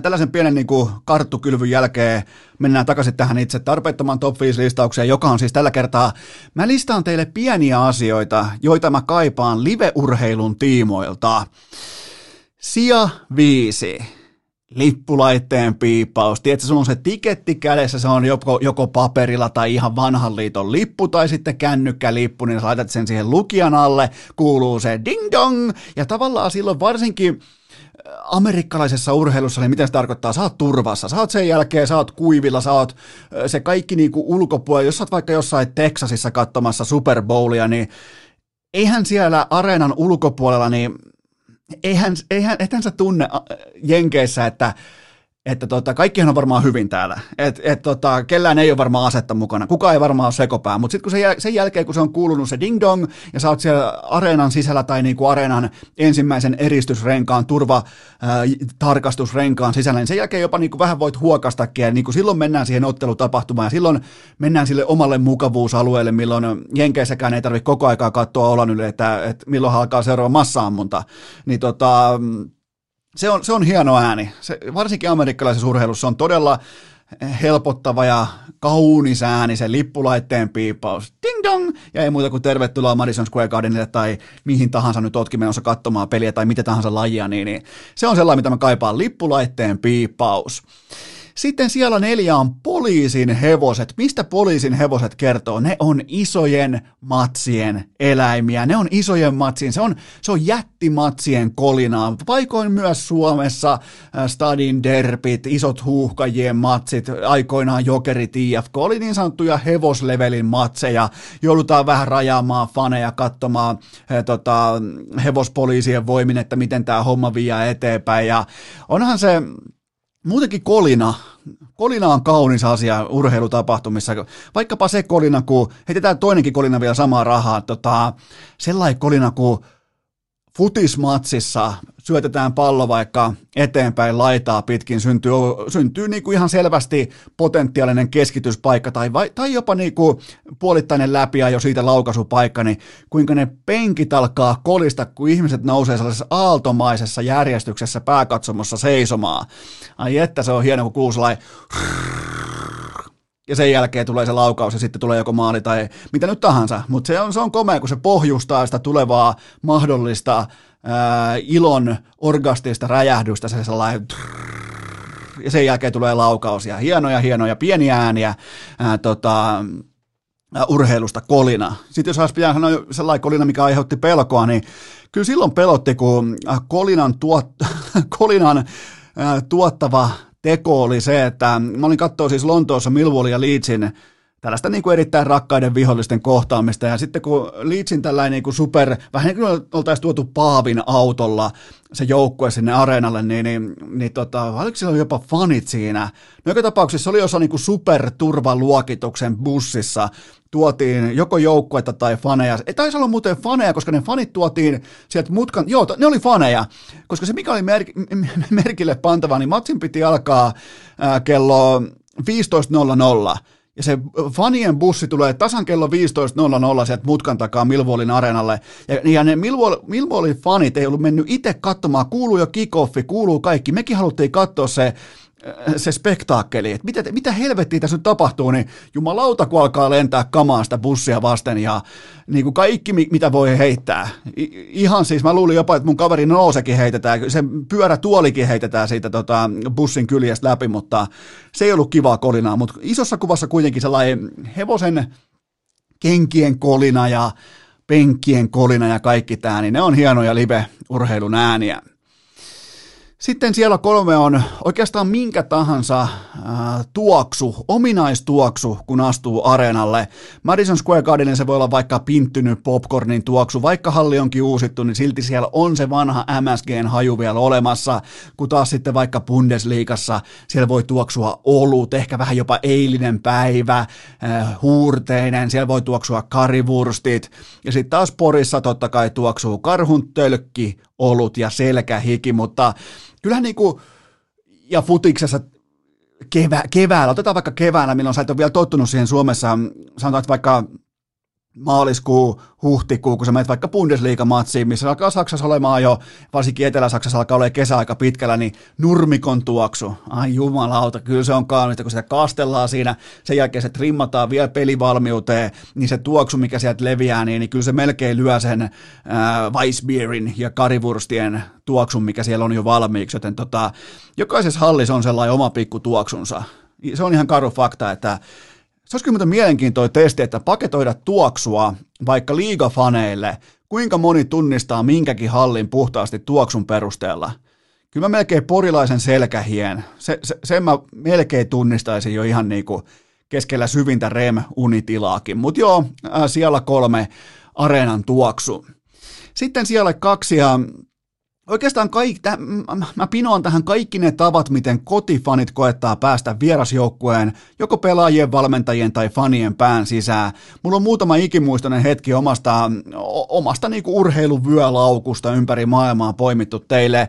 Tällaisen pienen niin kuin, karttukylvyn jälkeen mennään takaisin tähän itse tarpeettoman top 5 listaukseen, joka on siis tällä kertaa, mä listaan teille pieniä asioita, joita mä kaipaan live-urheilun tiimoilta. Sija 5 lippulaitteen piippaus. Tiedätkö, sulla on se tiketti kädessä, se on joko, joko paperilla tai ihan vanhan liiton lippu tai sitten kännykkälippu, niin sä laitat sen siihen lukijan alle, kuuluu se ding dong, ja tavallaan silloin varsinkin äh, amerikkalaisessa urheilussa, niin mitä se tarkoittaa? Sä oot turvassa, sä oot sen jälkeen, sä oot kuivilla, sä oot äh, se kaikki niinku ulkopuolella, jos sä oot vaikka jossain Texasissa katsomassa Super Bowlia, niin eihän siellä areenan ulkopuolella, niin eihän, eihän, ethän sä tunne Jenkeissä, että että tota, kaikkihan on varmaan hyvin täällä. Et, et tota, kellään ei ole varmaan asetta mukana, kukaan ei varmaan ole sekopää, mutta sitten se, sen jälkeen, kun se on kuulunut se ding dong, ja sä oot siellä areenan sisällä tai niinku areenan ensimmäisen eristysrenkaan, turva tarkastusrenkaan sisällä, niin sen jälkeen jopa niinku vähän voit huokastakin, ja niinku silloin mennään siihen ottelutapahtumaan, ja silloin mennään sille omalle mukavuusalueelle, milloin Jenkeissäkään ei tarvitse koko aikaa katsoa olan yli, että, että milloin alkaa seuraava massaammunta. Niin tota, se on, se on hieno ääni. Se, varsinkin amerikkalaisessa urheilussa on todella helpottava ja kaunis ääni, se lippulaitteen piippaus, ding dong, ja ei muuta kuin tervetuloa Madison Square Gardenille tai mihin tahansa nyt ootkin menossa katsomaan peliä tai mitä tahansa lajia, niin, niin se on sellainen, mitä mä kaipaan, lippulaitteen piippaus. Sitten siellä neljä on poliisin hevoset. Mistä poliisin hevoset kertoo? Ne on isojen matsien eläimiä. Ne on isojen matsien, se on, se on jättimatsien kolinaa. Paikoin myös Suomessa äh, Stadin derpit, isot huuhkajien matsit, aikoinaan jokerit IFK, oli niin sanottuja hevoslevelin matseja. Joudutaan vähän rajaamaan faneja katsomaan he, tota, hevospoliisien voimin, että miten tämä homma vie eteenpäin. Ja onhan se muutenkin kolina, kolina on kaunis asia urheilutapahtumissa, vaikkapa se kolina, kun heitetään toinenkin kolina vielä samaa rahaa, tota, sellainen kolina, kun futismatsissa syötetään pallo vaikka eteenpäin laitaa pitkin, syntyy, syntyy niin kuin ihan selvästi potentiaalinen keskityspaikka tai, vai, tai jopa niin kuin puolittainen läpi jo siitä laukaisupaikka, niin kuinka ne penkit alkaa kolista, kun ihmiset nousee sellaisessa aaltomaisessa järjestyksessä pääkatsomossa seisomaan. Ai että se on hieno, kun kuuluu ja sen jälkeen tulee se laukaus ja sitten tulee joko maali tai mitä nyt tahansa. Mutta se on, se on komea, kun se pohjustaa sitä tulevaa mahdollista ää, ilon orgastista räjähdystä, se sellainen ja sen jälkeen tulee laukaus ja hienoja, hienoja, pieniä ääniä ää, tota, ää, urheilusta kolina. Sitten jos olisi pitää sanoa sellainen kolina, mikä aiheutti pelkoa, niin kyllä silloin pelotti, kun kolinan, tuot, kolinan ää, tuottava teko oli se, että mä olin katsoa siis Lontoossa Millwall ja Leedsin tällaista niin kuin erittäin rakkaiden vihollisten kohtaamista. Ja sitten kun Leedsin tällainen niin kuin super, vähän niin kuin oltaisiin tuotu Paavin autolla se joukkue sinne areenalle, niin, niin, niin tota, oliko siellä jopa fanit siinä? No joka tapauksessa se oli osa niin kuin superturvaluokituksen bussissa, tuotiin joko joukkuetta tai faneja. Ei taisi olla muuten faneja, koska ne fanit tuotiin sieltä mutkan, joo, ne oli faneja, koska se mikä oli mer- merkille pantava, niin matsin piti alkaa ää, kello 15.00, ja se fanien bussi tulee tasan kello 15.00 sieltä mutkan takaa Milvoolin areenalle. Ja, ja ne Milvoolin fanit ei ollut mennyt itse katsomaan, kuuluu jo kickoffi, kuuluu kaikki. Mekin haluttiin katsoa se se spektaakkeli, että mitä, mitä helvettiä tässä nyt tapahtuu, niin jumalauta, kun alkaa lentää kamaa sitä bussia vasten ja niin kuin kaikki, mitä voi heittää. Ihan siis, mä luulin jopa, että mun kaveri nousekin heitetään, se pyörätuolikin heitetään siitä tota, bussin kyljestä läpi, mutta se ei ollut kivaa kolinaa, mutta isossa kuvassa kuitenkin sellainen hevosen kenkien kolina ja penkkien kolina ja kaikki tämä, niin ne on hienoja live-urheilun ääniä. Sitten siellä kolme on oikeastaan minkä tahansa äh, tuoksu, ominaistuoksu, kun astuu areenalle. Madison Square Gardenin se voi olla vaikka pinttynyt popcornin tuoksu, vaikka halli onkin uusittu, niin silti siellä on se vanha MSGn haju vielä olemassa, kun taas sitten vaikka Bundesliigassa siellä voi tuoksua olut, ehkä vähän jopa eilinen päivä, äh, huurteinen, siellä voi tuoksua karivurstit, ja sitten taas Porissa totta kai tuoksuu karhun tölkki, olut ja selkähiki, mutta kyllähän niin kuin, ja futiksessa kevä, keväällä, otetaan vaikka keväällä, milloin sä et ole vielä tottunut siihen Suomessa, sanotaan, että vaikka maaliskuu, huhtikuu, kun sä menet vaikka Bundesliga-matsiin, missä alkaa Saksassa olemaan jo, varsinkin Etelä-Saksassa alkaa olla kesäaika pitkällä, niin nurmikon tuoksu. Ai jumalauta, kyllä se on kaunista, kun sitä kastellaan siinä, sen jälkeen se trimmataan vielä pelivalmiuteen, niin se tuoksu, mikä sieltä leviää, niin, niin kyllä se melkein lyö sen äh, Weissbierin ja karivurstien tuoksun, mikä siellä on jo valmiiksi, joten tota, jokaisessa hallissa on sellainen oma pikku tuoksunsa. Se on ihan karu fakta, että se olisi kyllä mielenkiintoinen testi, että paketoida tuoksua vaikka liigafaneille, kuinka moni tunnistaa minkäkin hallin puhtaasti tuoksun perusteella. Kyllä mä melkein porilaisen selkähien, se, se, sen mä melkein tunnistaisin jo ihan niin kuin keskellä syvintä REM-unitilaakin. Mutta joo, siellä kolme areenan tuoksu. Sitten siellä kaksi ja Oikeastaan kaik, täh, mä pinoan tähän kaikki ne tavat, miten kotifanit koettaa päästä vierasjoukkueen, joko pelaajien, valmentajien tai fanien pään sisään. Mulla on muutama ikimuistoinen hetki omasta, omasta niinku urheiluvyölaukusta ympäri maailmaa poimittu teille.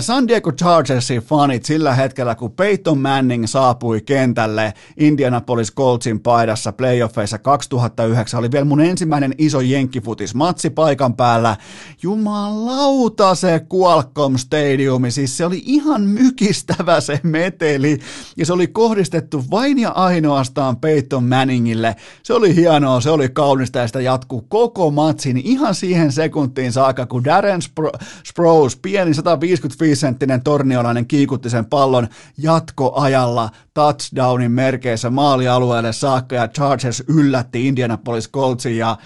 San Diego Chargersin fanit sillä hetkellä, kun Peyton Manning saapui kentälle Indianapolis Coltsin paidassa playoffeissa 2009, oli vielä mun ensimmäinen iso jenkkifutis matsi paikan päällä. Jumalauta se Qualcomm Stadiumi, siis se oli ihan mykistävä se meteli, ja se oli kohdistettu vain ja ainoastaan Peyton Manningille. Se oli hienoa, se oli kaunista, ja sitä jatkuu koko matsin ihan siihen sekuntiin saakka, kun Darren Spro- Sprouse, pieni 155-senttinen torniolainen, kiikutti sen pallon jatkoajalla touchdownin merkeissä maalialueelle saakka, ja Chargers yllätti Indianapolis Coltsin, ja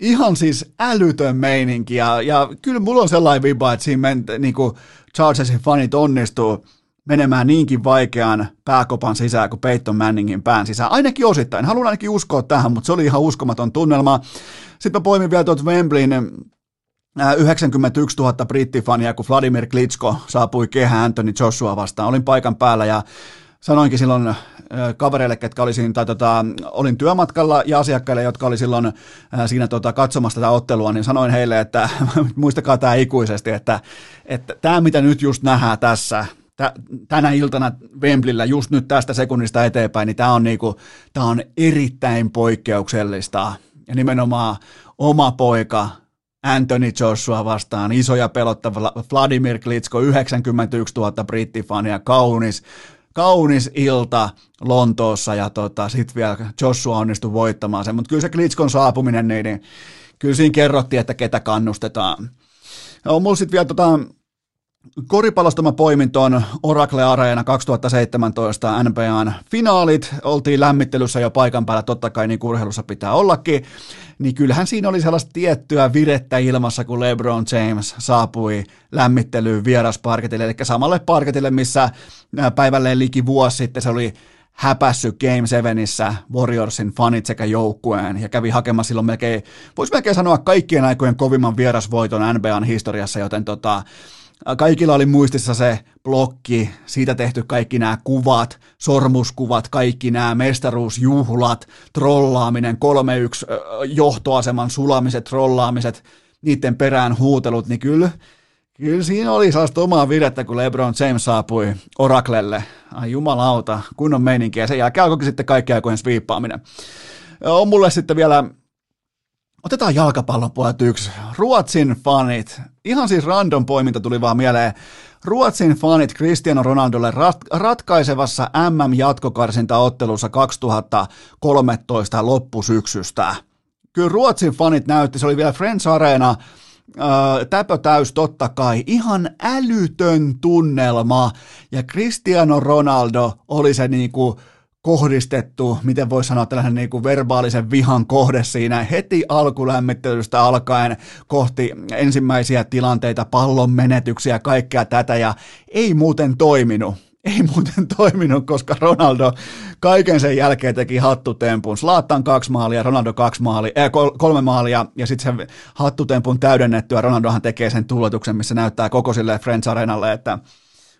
ihan siis älytön meininki ja, ja kyllä mulla on sellainen viba, että siinä men, niin kuin Chargersin fanit onnistuu menemään niinkin vaikeaan pääkopan sisään kuin Peyton Manningin pään sisään. Ainakin osittain. Haluan ainakin uskoa tähän, mutta se oli ihan uskomaton tunnelma. Sitten mä poimin vielä tuot Wembleyn 91 000 brittifania, kun Vladimir Klitschko saapui kehään Anthony Joshua vastaan. Olin paikan päällä ja sanoinkin silloin kavereille, ketkä oli siinä, tai tota, olin työmatkalla ja asiakkaille, jotka oli silloin siinä tota, katsomassa tätä ottelua, niin sanoin heille, että muistakaa tämä ikuisesti, että, että tämä mitä nyt just nähdään tässä, tänä iltana Wemblillä just nyt tästä sekunnista eteenpäin, niin tämä on, niinku, tää on erittäin poikkeuksellista. Ja nimenomaan oma poika Anthony Joshua vastaan, iso ja pelottava Vladimir Klitsko, 91 000 brittifania, kaunis, kaunis ilta Lontoossa ja tota, sitten vielä Joshua onnistui voittamaan sen, mutta kyllä se Klitskon saapuminen, niin, niin kyllä siinä kerrottiin, että ketä kannustetaan. On mulla sitten vielä tota, Koripallosta mä poimin tuon Oracle Areena 2017 NBAn finaalit. Oltiin lämmittelyssä jo paikan päällä, totta kai niin urheilussa pitää ollakin. Niin kyllähän siinä oli sellaista tiettyä virettä ilmassa, kun LeBron James saapui lämmittelyyn vierasparketille, eli samalle parketille, missä päivälleen liki vuosi sitten se oli häpässyt Game 7 Warriorsin fanit sekä joukkueen ja kävi hakemassa silloin melkein, voisi melkein sanoa kaikkien aikojen kovimman vierasvoiton NBAn historiassa, joten tota, Kaikilla oli muistissa se blokki, siitä tehty kaikki nämä kuvat, sormuskuvat, kaikki nämä mestaruusjuhlat, trollaaminen, 3-1 johtoaseman sulamiset, trollaamiset, niiden perään huutelut, niin kyllä, kyllä siinä oli sellaista omaa virettä, kun LeBron James saapui Oraklelle. Ai jumalauta, kunnon meininki, ja sen jälkeen alkoikin sitten kaikki aikojen sviippaaminen. On mulle sitten vielä Otetaan jalkapallon puolelta yksi. Ruotsin fanit. Ihan siis random poiminta tuli vaan mieleen. Ruotsin fanit Cristiano Ronaldolle rat- ratkaisevassa MM-jatkokarsintaottelussa 2013 loppusyksystä. Kyllä Ruotsin fanit näytti, se oli vielä Friends Arena, täpö täys totta kai, ihan älytön tunnelma, ja Cristiano Ronaldo oli se niinku, kohdistettu, miten voi sanoa tällainen niin kuin verbaalisen vihan kohde siinä heti alkulämmittelystä alkaen kohti ensimmäisiä tilanteita, pallon menetyksiä, kaikkea tätä ja ei muuten toiminut. Ei muuten toiminut, koska Ronaldo kaiken sen jälkeen teki hattutempun. Slaattan kaksi maalia, Ronaldo kaksi maalia, äh, kolme maalia ja sitten sen hattutempun täydennettyä Ronaldohan tekee sen tulotuksen, missä näyttää koko sille Friends Arenalle, että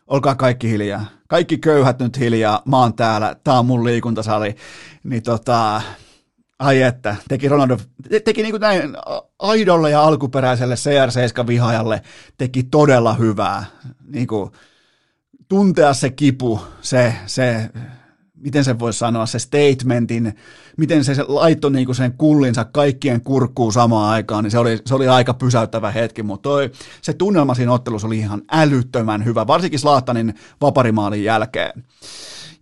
olkaa kaikki hiljaa. Kaikki köyhät nyt hiljaa, mä oon täällä, tää on mun liikuntasali. Niin tota, ai että, teki Ronaldo, te, teki niin kuin näin aidolle ja alkuperäiselle CR7-vihaajalle, teki todella hyvää. Niin kuin, tuntea se kipu, se, se miten se voisi sanoa, se statementin, miten se, laittoi niinku sen kullinsa kaikkien kurkkuun samaan aikaan, niin se oli, se oli aika pysäyttävä hetki, mutta toi, se tunnelma siinä ottelussa oli ihan älyttömän hyvä, varsinkin Slaattanin vaparimaalin jälkeen.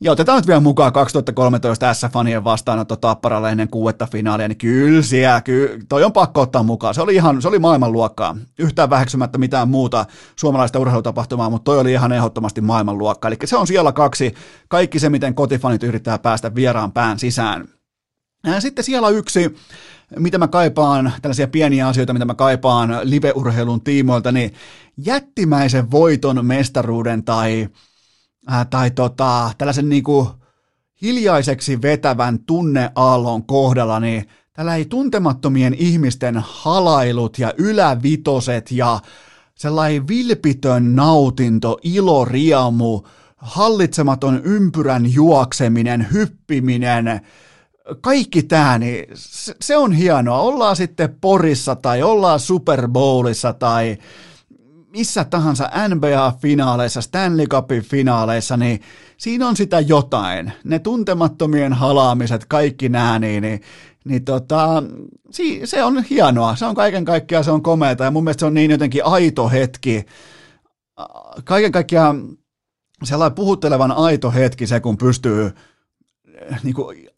Ja otetaan nyt vielä mukaan 2013 S-fanien vastaanotto Tapparalle ennen kuudetta finaalia, niin kyllä siellä, kyllä, toi on pakko ottaa mukaan. Se oli ihan, se oli maailmanluokkaa. Yhtään väheksymättä mitään muuta suomalaista urheilutapahtumaa, mutta toi oli ihan ehdottomasti maailmanluokkaa. Eli se on siellä kaksi, kaikki se, miten kotifanit yrittää päästä vieraan pään sisään. Sitten siellä yksi, mitä mä kaipaan, tällaisia pieniä asioita, mitä mä kaipaan live-urheilun tiimoilta, niin jättimäisen voiton mestaruuden tai ää, tai tota, tällaisen niin kuin hiljaiseksi vetävän tunneaallon kohdalla, niin tällä ei tuntemattomien ihmisten halailut ja ylävitoset ja sellainen vilpitön nautinto, ilo, riamu, hallitsematon ympyrän juokseminen, hyppiminen, kaikki tämä, niin se on hienoa. Ollaan sitten Porissa tai ollaan Super Bowlissa tai missä tahansa NBA-finaaleissa, Stanley Cupin finaaleissa, niin siinä on sitä jotain. Ne tuntemattomien halaamiset, kaikki nämä, niin, niin, niin tota, se on hienoa. Se on kaiken kaikkiaan, se on komeata ja mun mielestä se on niin jotenkin aito hetki. Kaiken kaikkiaan sellainen puhuttelevan aito hetki se, kun pystyy niin kuin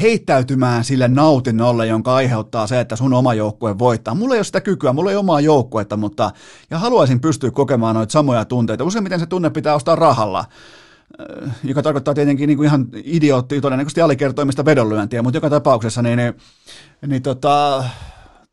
heittäytymään sille nautinnolle, jonka aiheuttaa se, että sun oma joukkue voittaa. Mulla ei ole sitä kykyä, mulla ei ole omaa joukkuetta, mutta ja haluaisin pystyä kokemaan noita samoja tunteita. Useimmiten se tunne pitää ostaa rahalla äh, joka tarkoittaa tietenkin niin kuin ihan idiootti, todennäköisesti alikertoimista vedonlyöntiä, mutta joka tapauksessa niin, niin, niin tota,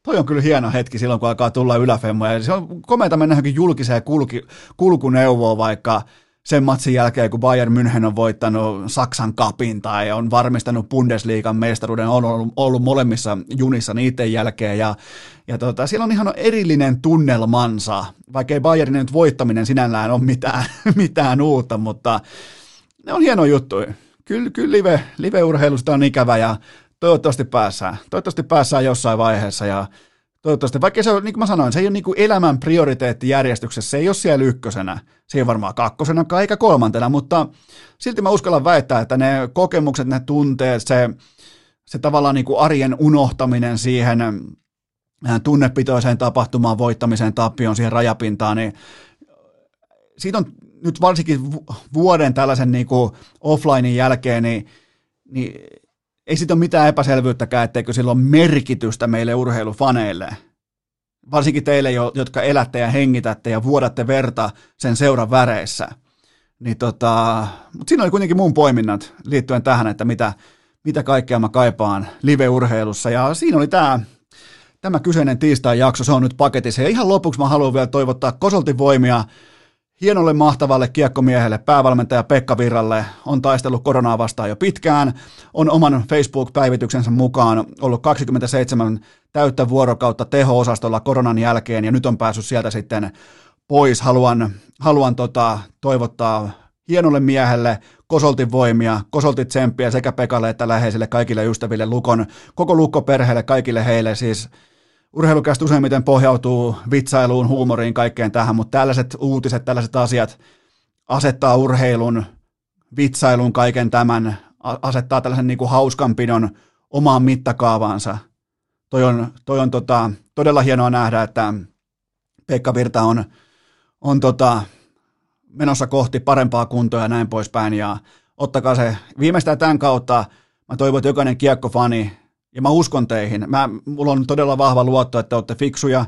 toi on kyllä hieno hetki silloin, kun alkaa tulla yläfemmoja. Se on komeita mennä julkiseen kulki, kulkuneuvoon vaikka sen matsin jälkeen, kun Bayern München on voittanut Saksan kapin tai on varmistanut Bundesliigan mestaruuden, on ollut, ollut molemmissa junissa niiden jälkeen ja, ja tota, siellä on ihan erillinen tunnelmansa, vaikkei Bayernin nyt voittaminen sinällään ole mitään, mitään uutta, mutta ne on hieno juttu. Kyllä, kyllä live, live-urheilusta on ikävä ja toivottavasti päässään. Toivottavasti päässään jossain vaiheessa ja toivottavasti, vaikka se on, niin kuin mä sanoin, se ei ole niin kuin elämän prioriteettijärjestyksessä, se ei ole siellä ykkösenä, se ei ole varmaan kakkosena eikä kolmantena, mutta silti mä uskallan väittää, että ne kokemukset, ne tunteet, se, se tavallaan niin kuin arjen unohtaminen siihen äh, tunnepitoiseen tapahtumaan, voittamiseen, tappioon, siihen rajapintaan, niin siitä on nyt varsinkin vuoden tällaisen niin kuin offlinein jälkeen, niin, niin ei siitä ole mitään epäselvyyttäkään, etteikö sillä ole merkitystä meille urheilufaneille. Varsinkin teille, jotka elätte ja hengitätte ja vuodatte verta sen seuran väreissä. Niin tota, mutta siinä oli kuitenkin mun poiminnat liittyen tähän, että mitä, mitä kaikkea mä kaipaan live-urheilussa. Ja siinä oli tämä tämä kyseinen tiistai-jakso, se on nyt paketissa. Ja ihan lopuksi mä haluan vielä toivottaa Kosoltin voimia hienolle mahtavalle kiekkomiehelle, päävalmentaja Pekka Virralle, on taistellut koronaa vastaan jo pitkään, on oman Facebook-päivityksensä mukaan ollut 27 täyttä vuorokautta teho-osastolla koronan jälkeen ja nyt on päässyt sieltä sitten pois. Haluan, haluan tota, toivottaa hienolle miehelle Kosoltin voimia, Kosoltit tsemppiä sekä Pekalle että läheisille kaikille ystäville, Lukon, koko Lukko-perheelle, kaikille heille siis – urheilukästä useimmiten pohjautuu vitsailuun, huumoriin, kaikkeen tähän, mutta tällaiset uutiset, tällaiset asiat asettaa urheilun, vitsailun, kaiken tämän, asettaa tällaisen niin kuin hauskanpidon omaan mittakaavaansa. Toi on, toi on tota, todella hienoa nähdä, että Pekka Virta on, on tota, menossa kohti parempaa kuntoa ja näin poispäin. Ja ottakaa se viimeistään tämän kautta. Mä toivon, että jokainen kiekkofani ja mä uskon teihin. Mä, mulla on todella vahva luotto, että olette fiksuja,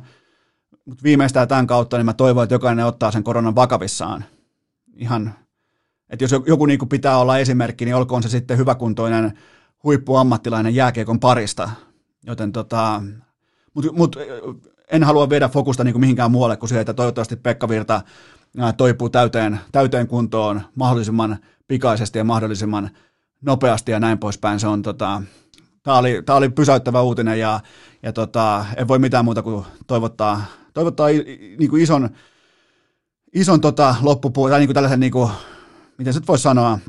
mutta viimeistään tämän kautta niin mä toivon, että jokainen ottaa sen koronan vakavissaan. Ihan, että jos joku niin pitää olla esimerkki, niin olkoon se sitten hyväkuntoinen huippuammattilainen jääkiekon parista. Joten tota, mutta mut, en halua viedä fokusta niin mihinkään muualle kuin siihen, että toivottavasti Pekka Virta toipuu täyteen, täyteen kuntoon mahdollisimman pikaisesti ja mahdollisimman nopeasti ja näin poispäin. Se on tota, Tämä oli, tämä oli pysäyttävä uutinen ja, ja tota, en voi mitään muuta kuin toivottaa, toivottaa niin kuin ison, ison tota loppupuolella, tai niin kuin tällaisen, niin kuin, miten se voisi sanoa,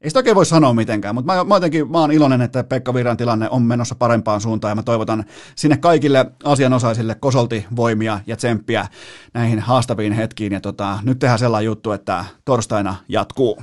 ei sitä oikein voi sanoa mitenkään, mutta mä, mä, jotenkin, mä oon iloinen, että Pekka Virran tilanne on menossa parempaan suuntaan ja mä toivotan sinne kaikille asianosaisille kosolti voimia ja tsemppiä näihin haastaviin hetkiin ja tota, nyt tehdään sellainen juttu, että torstaina jatkuu.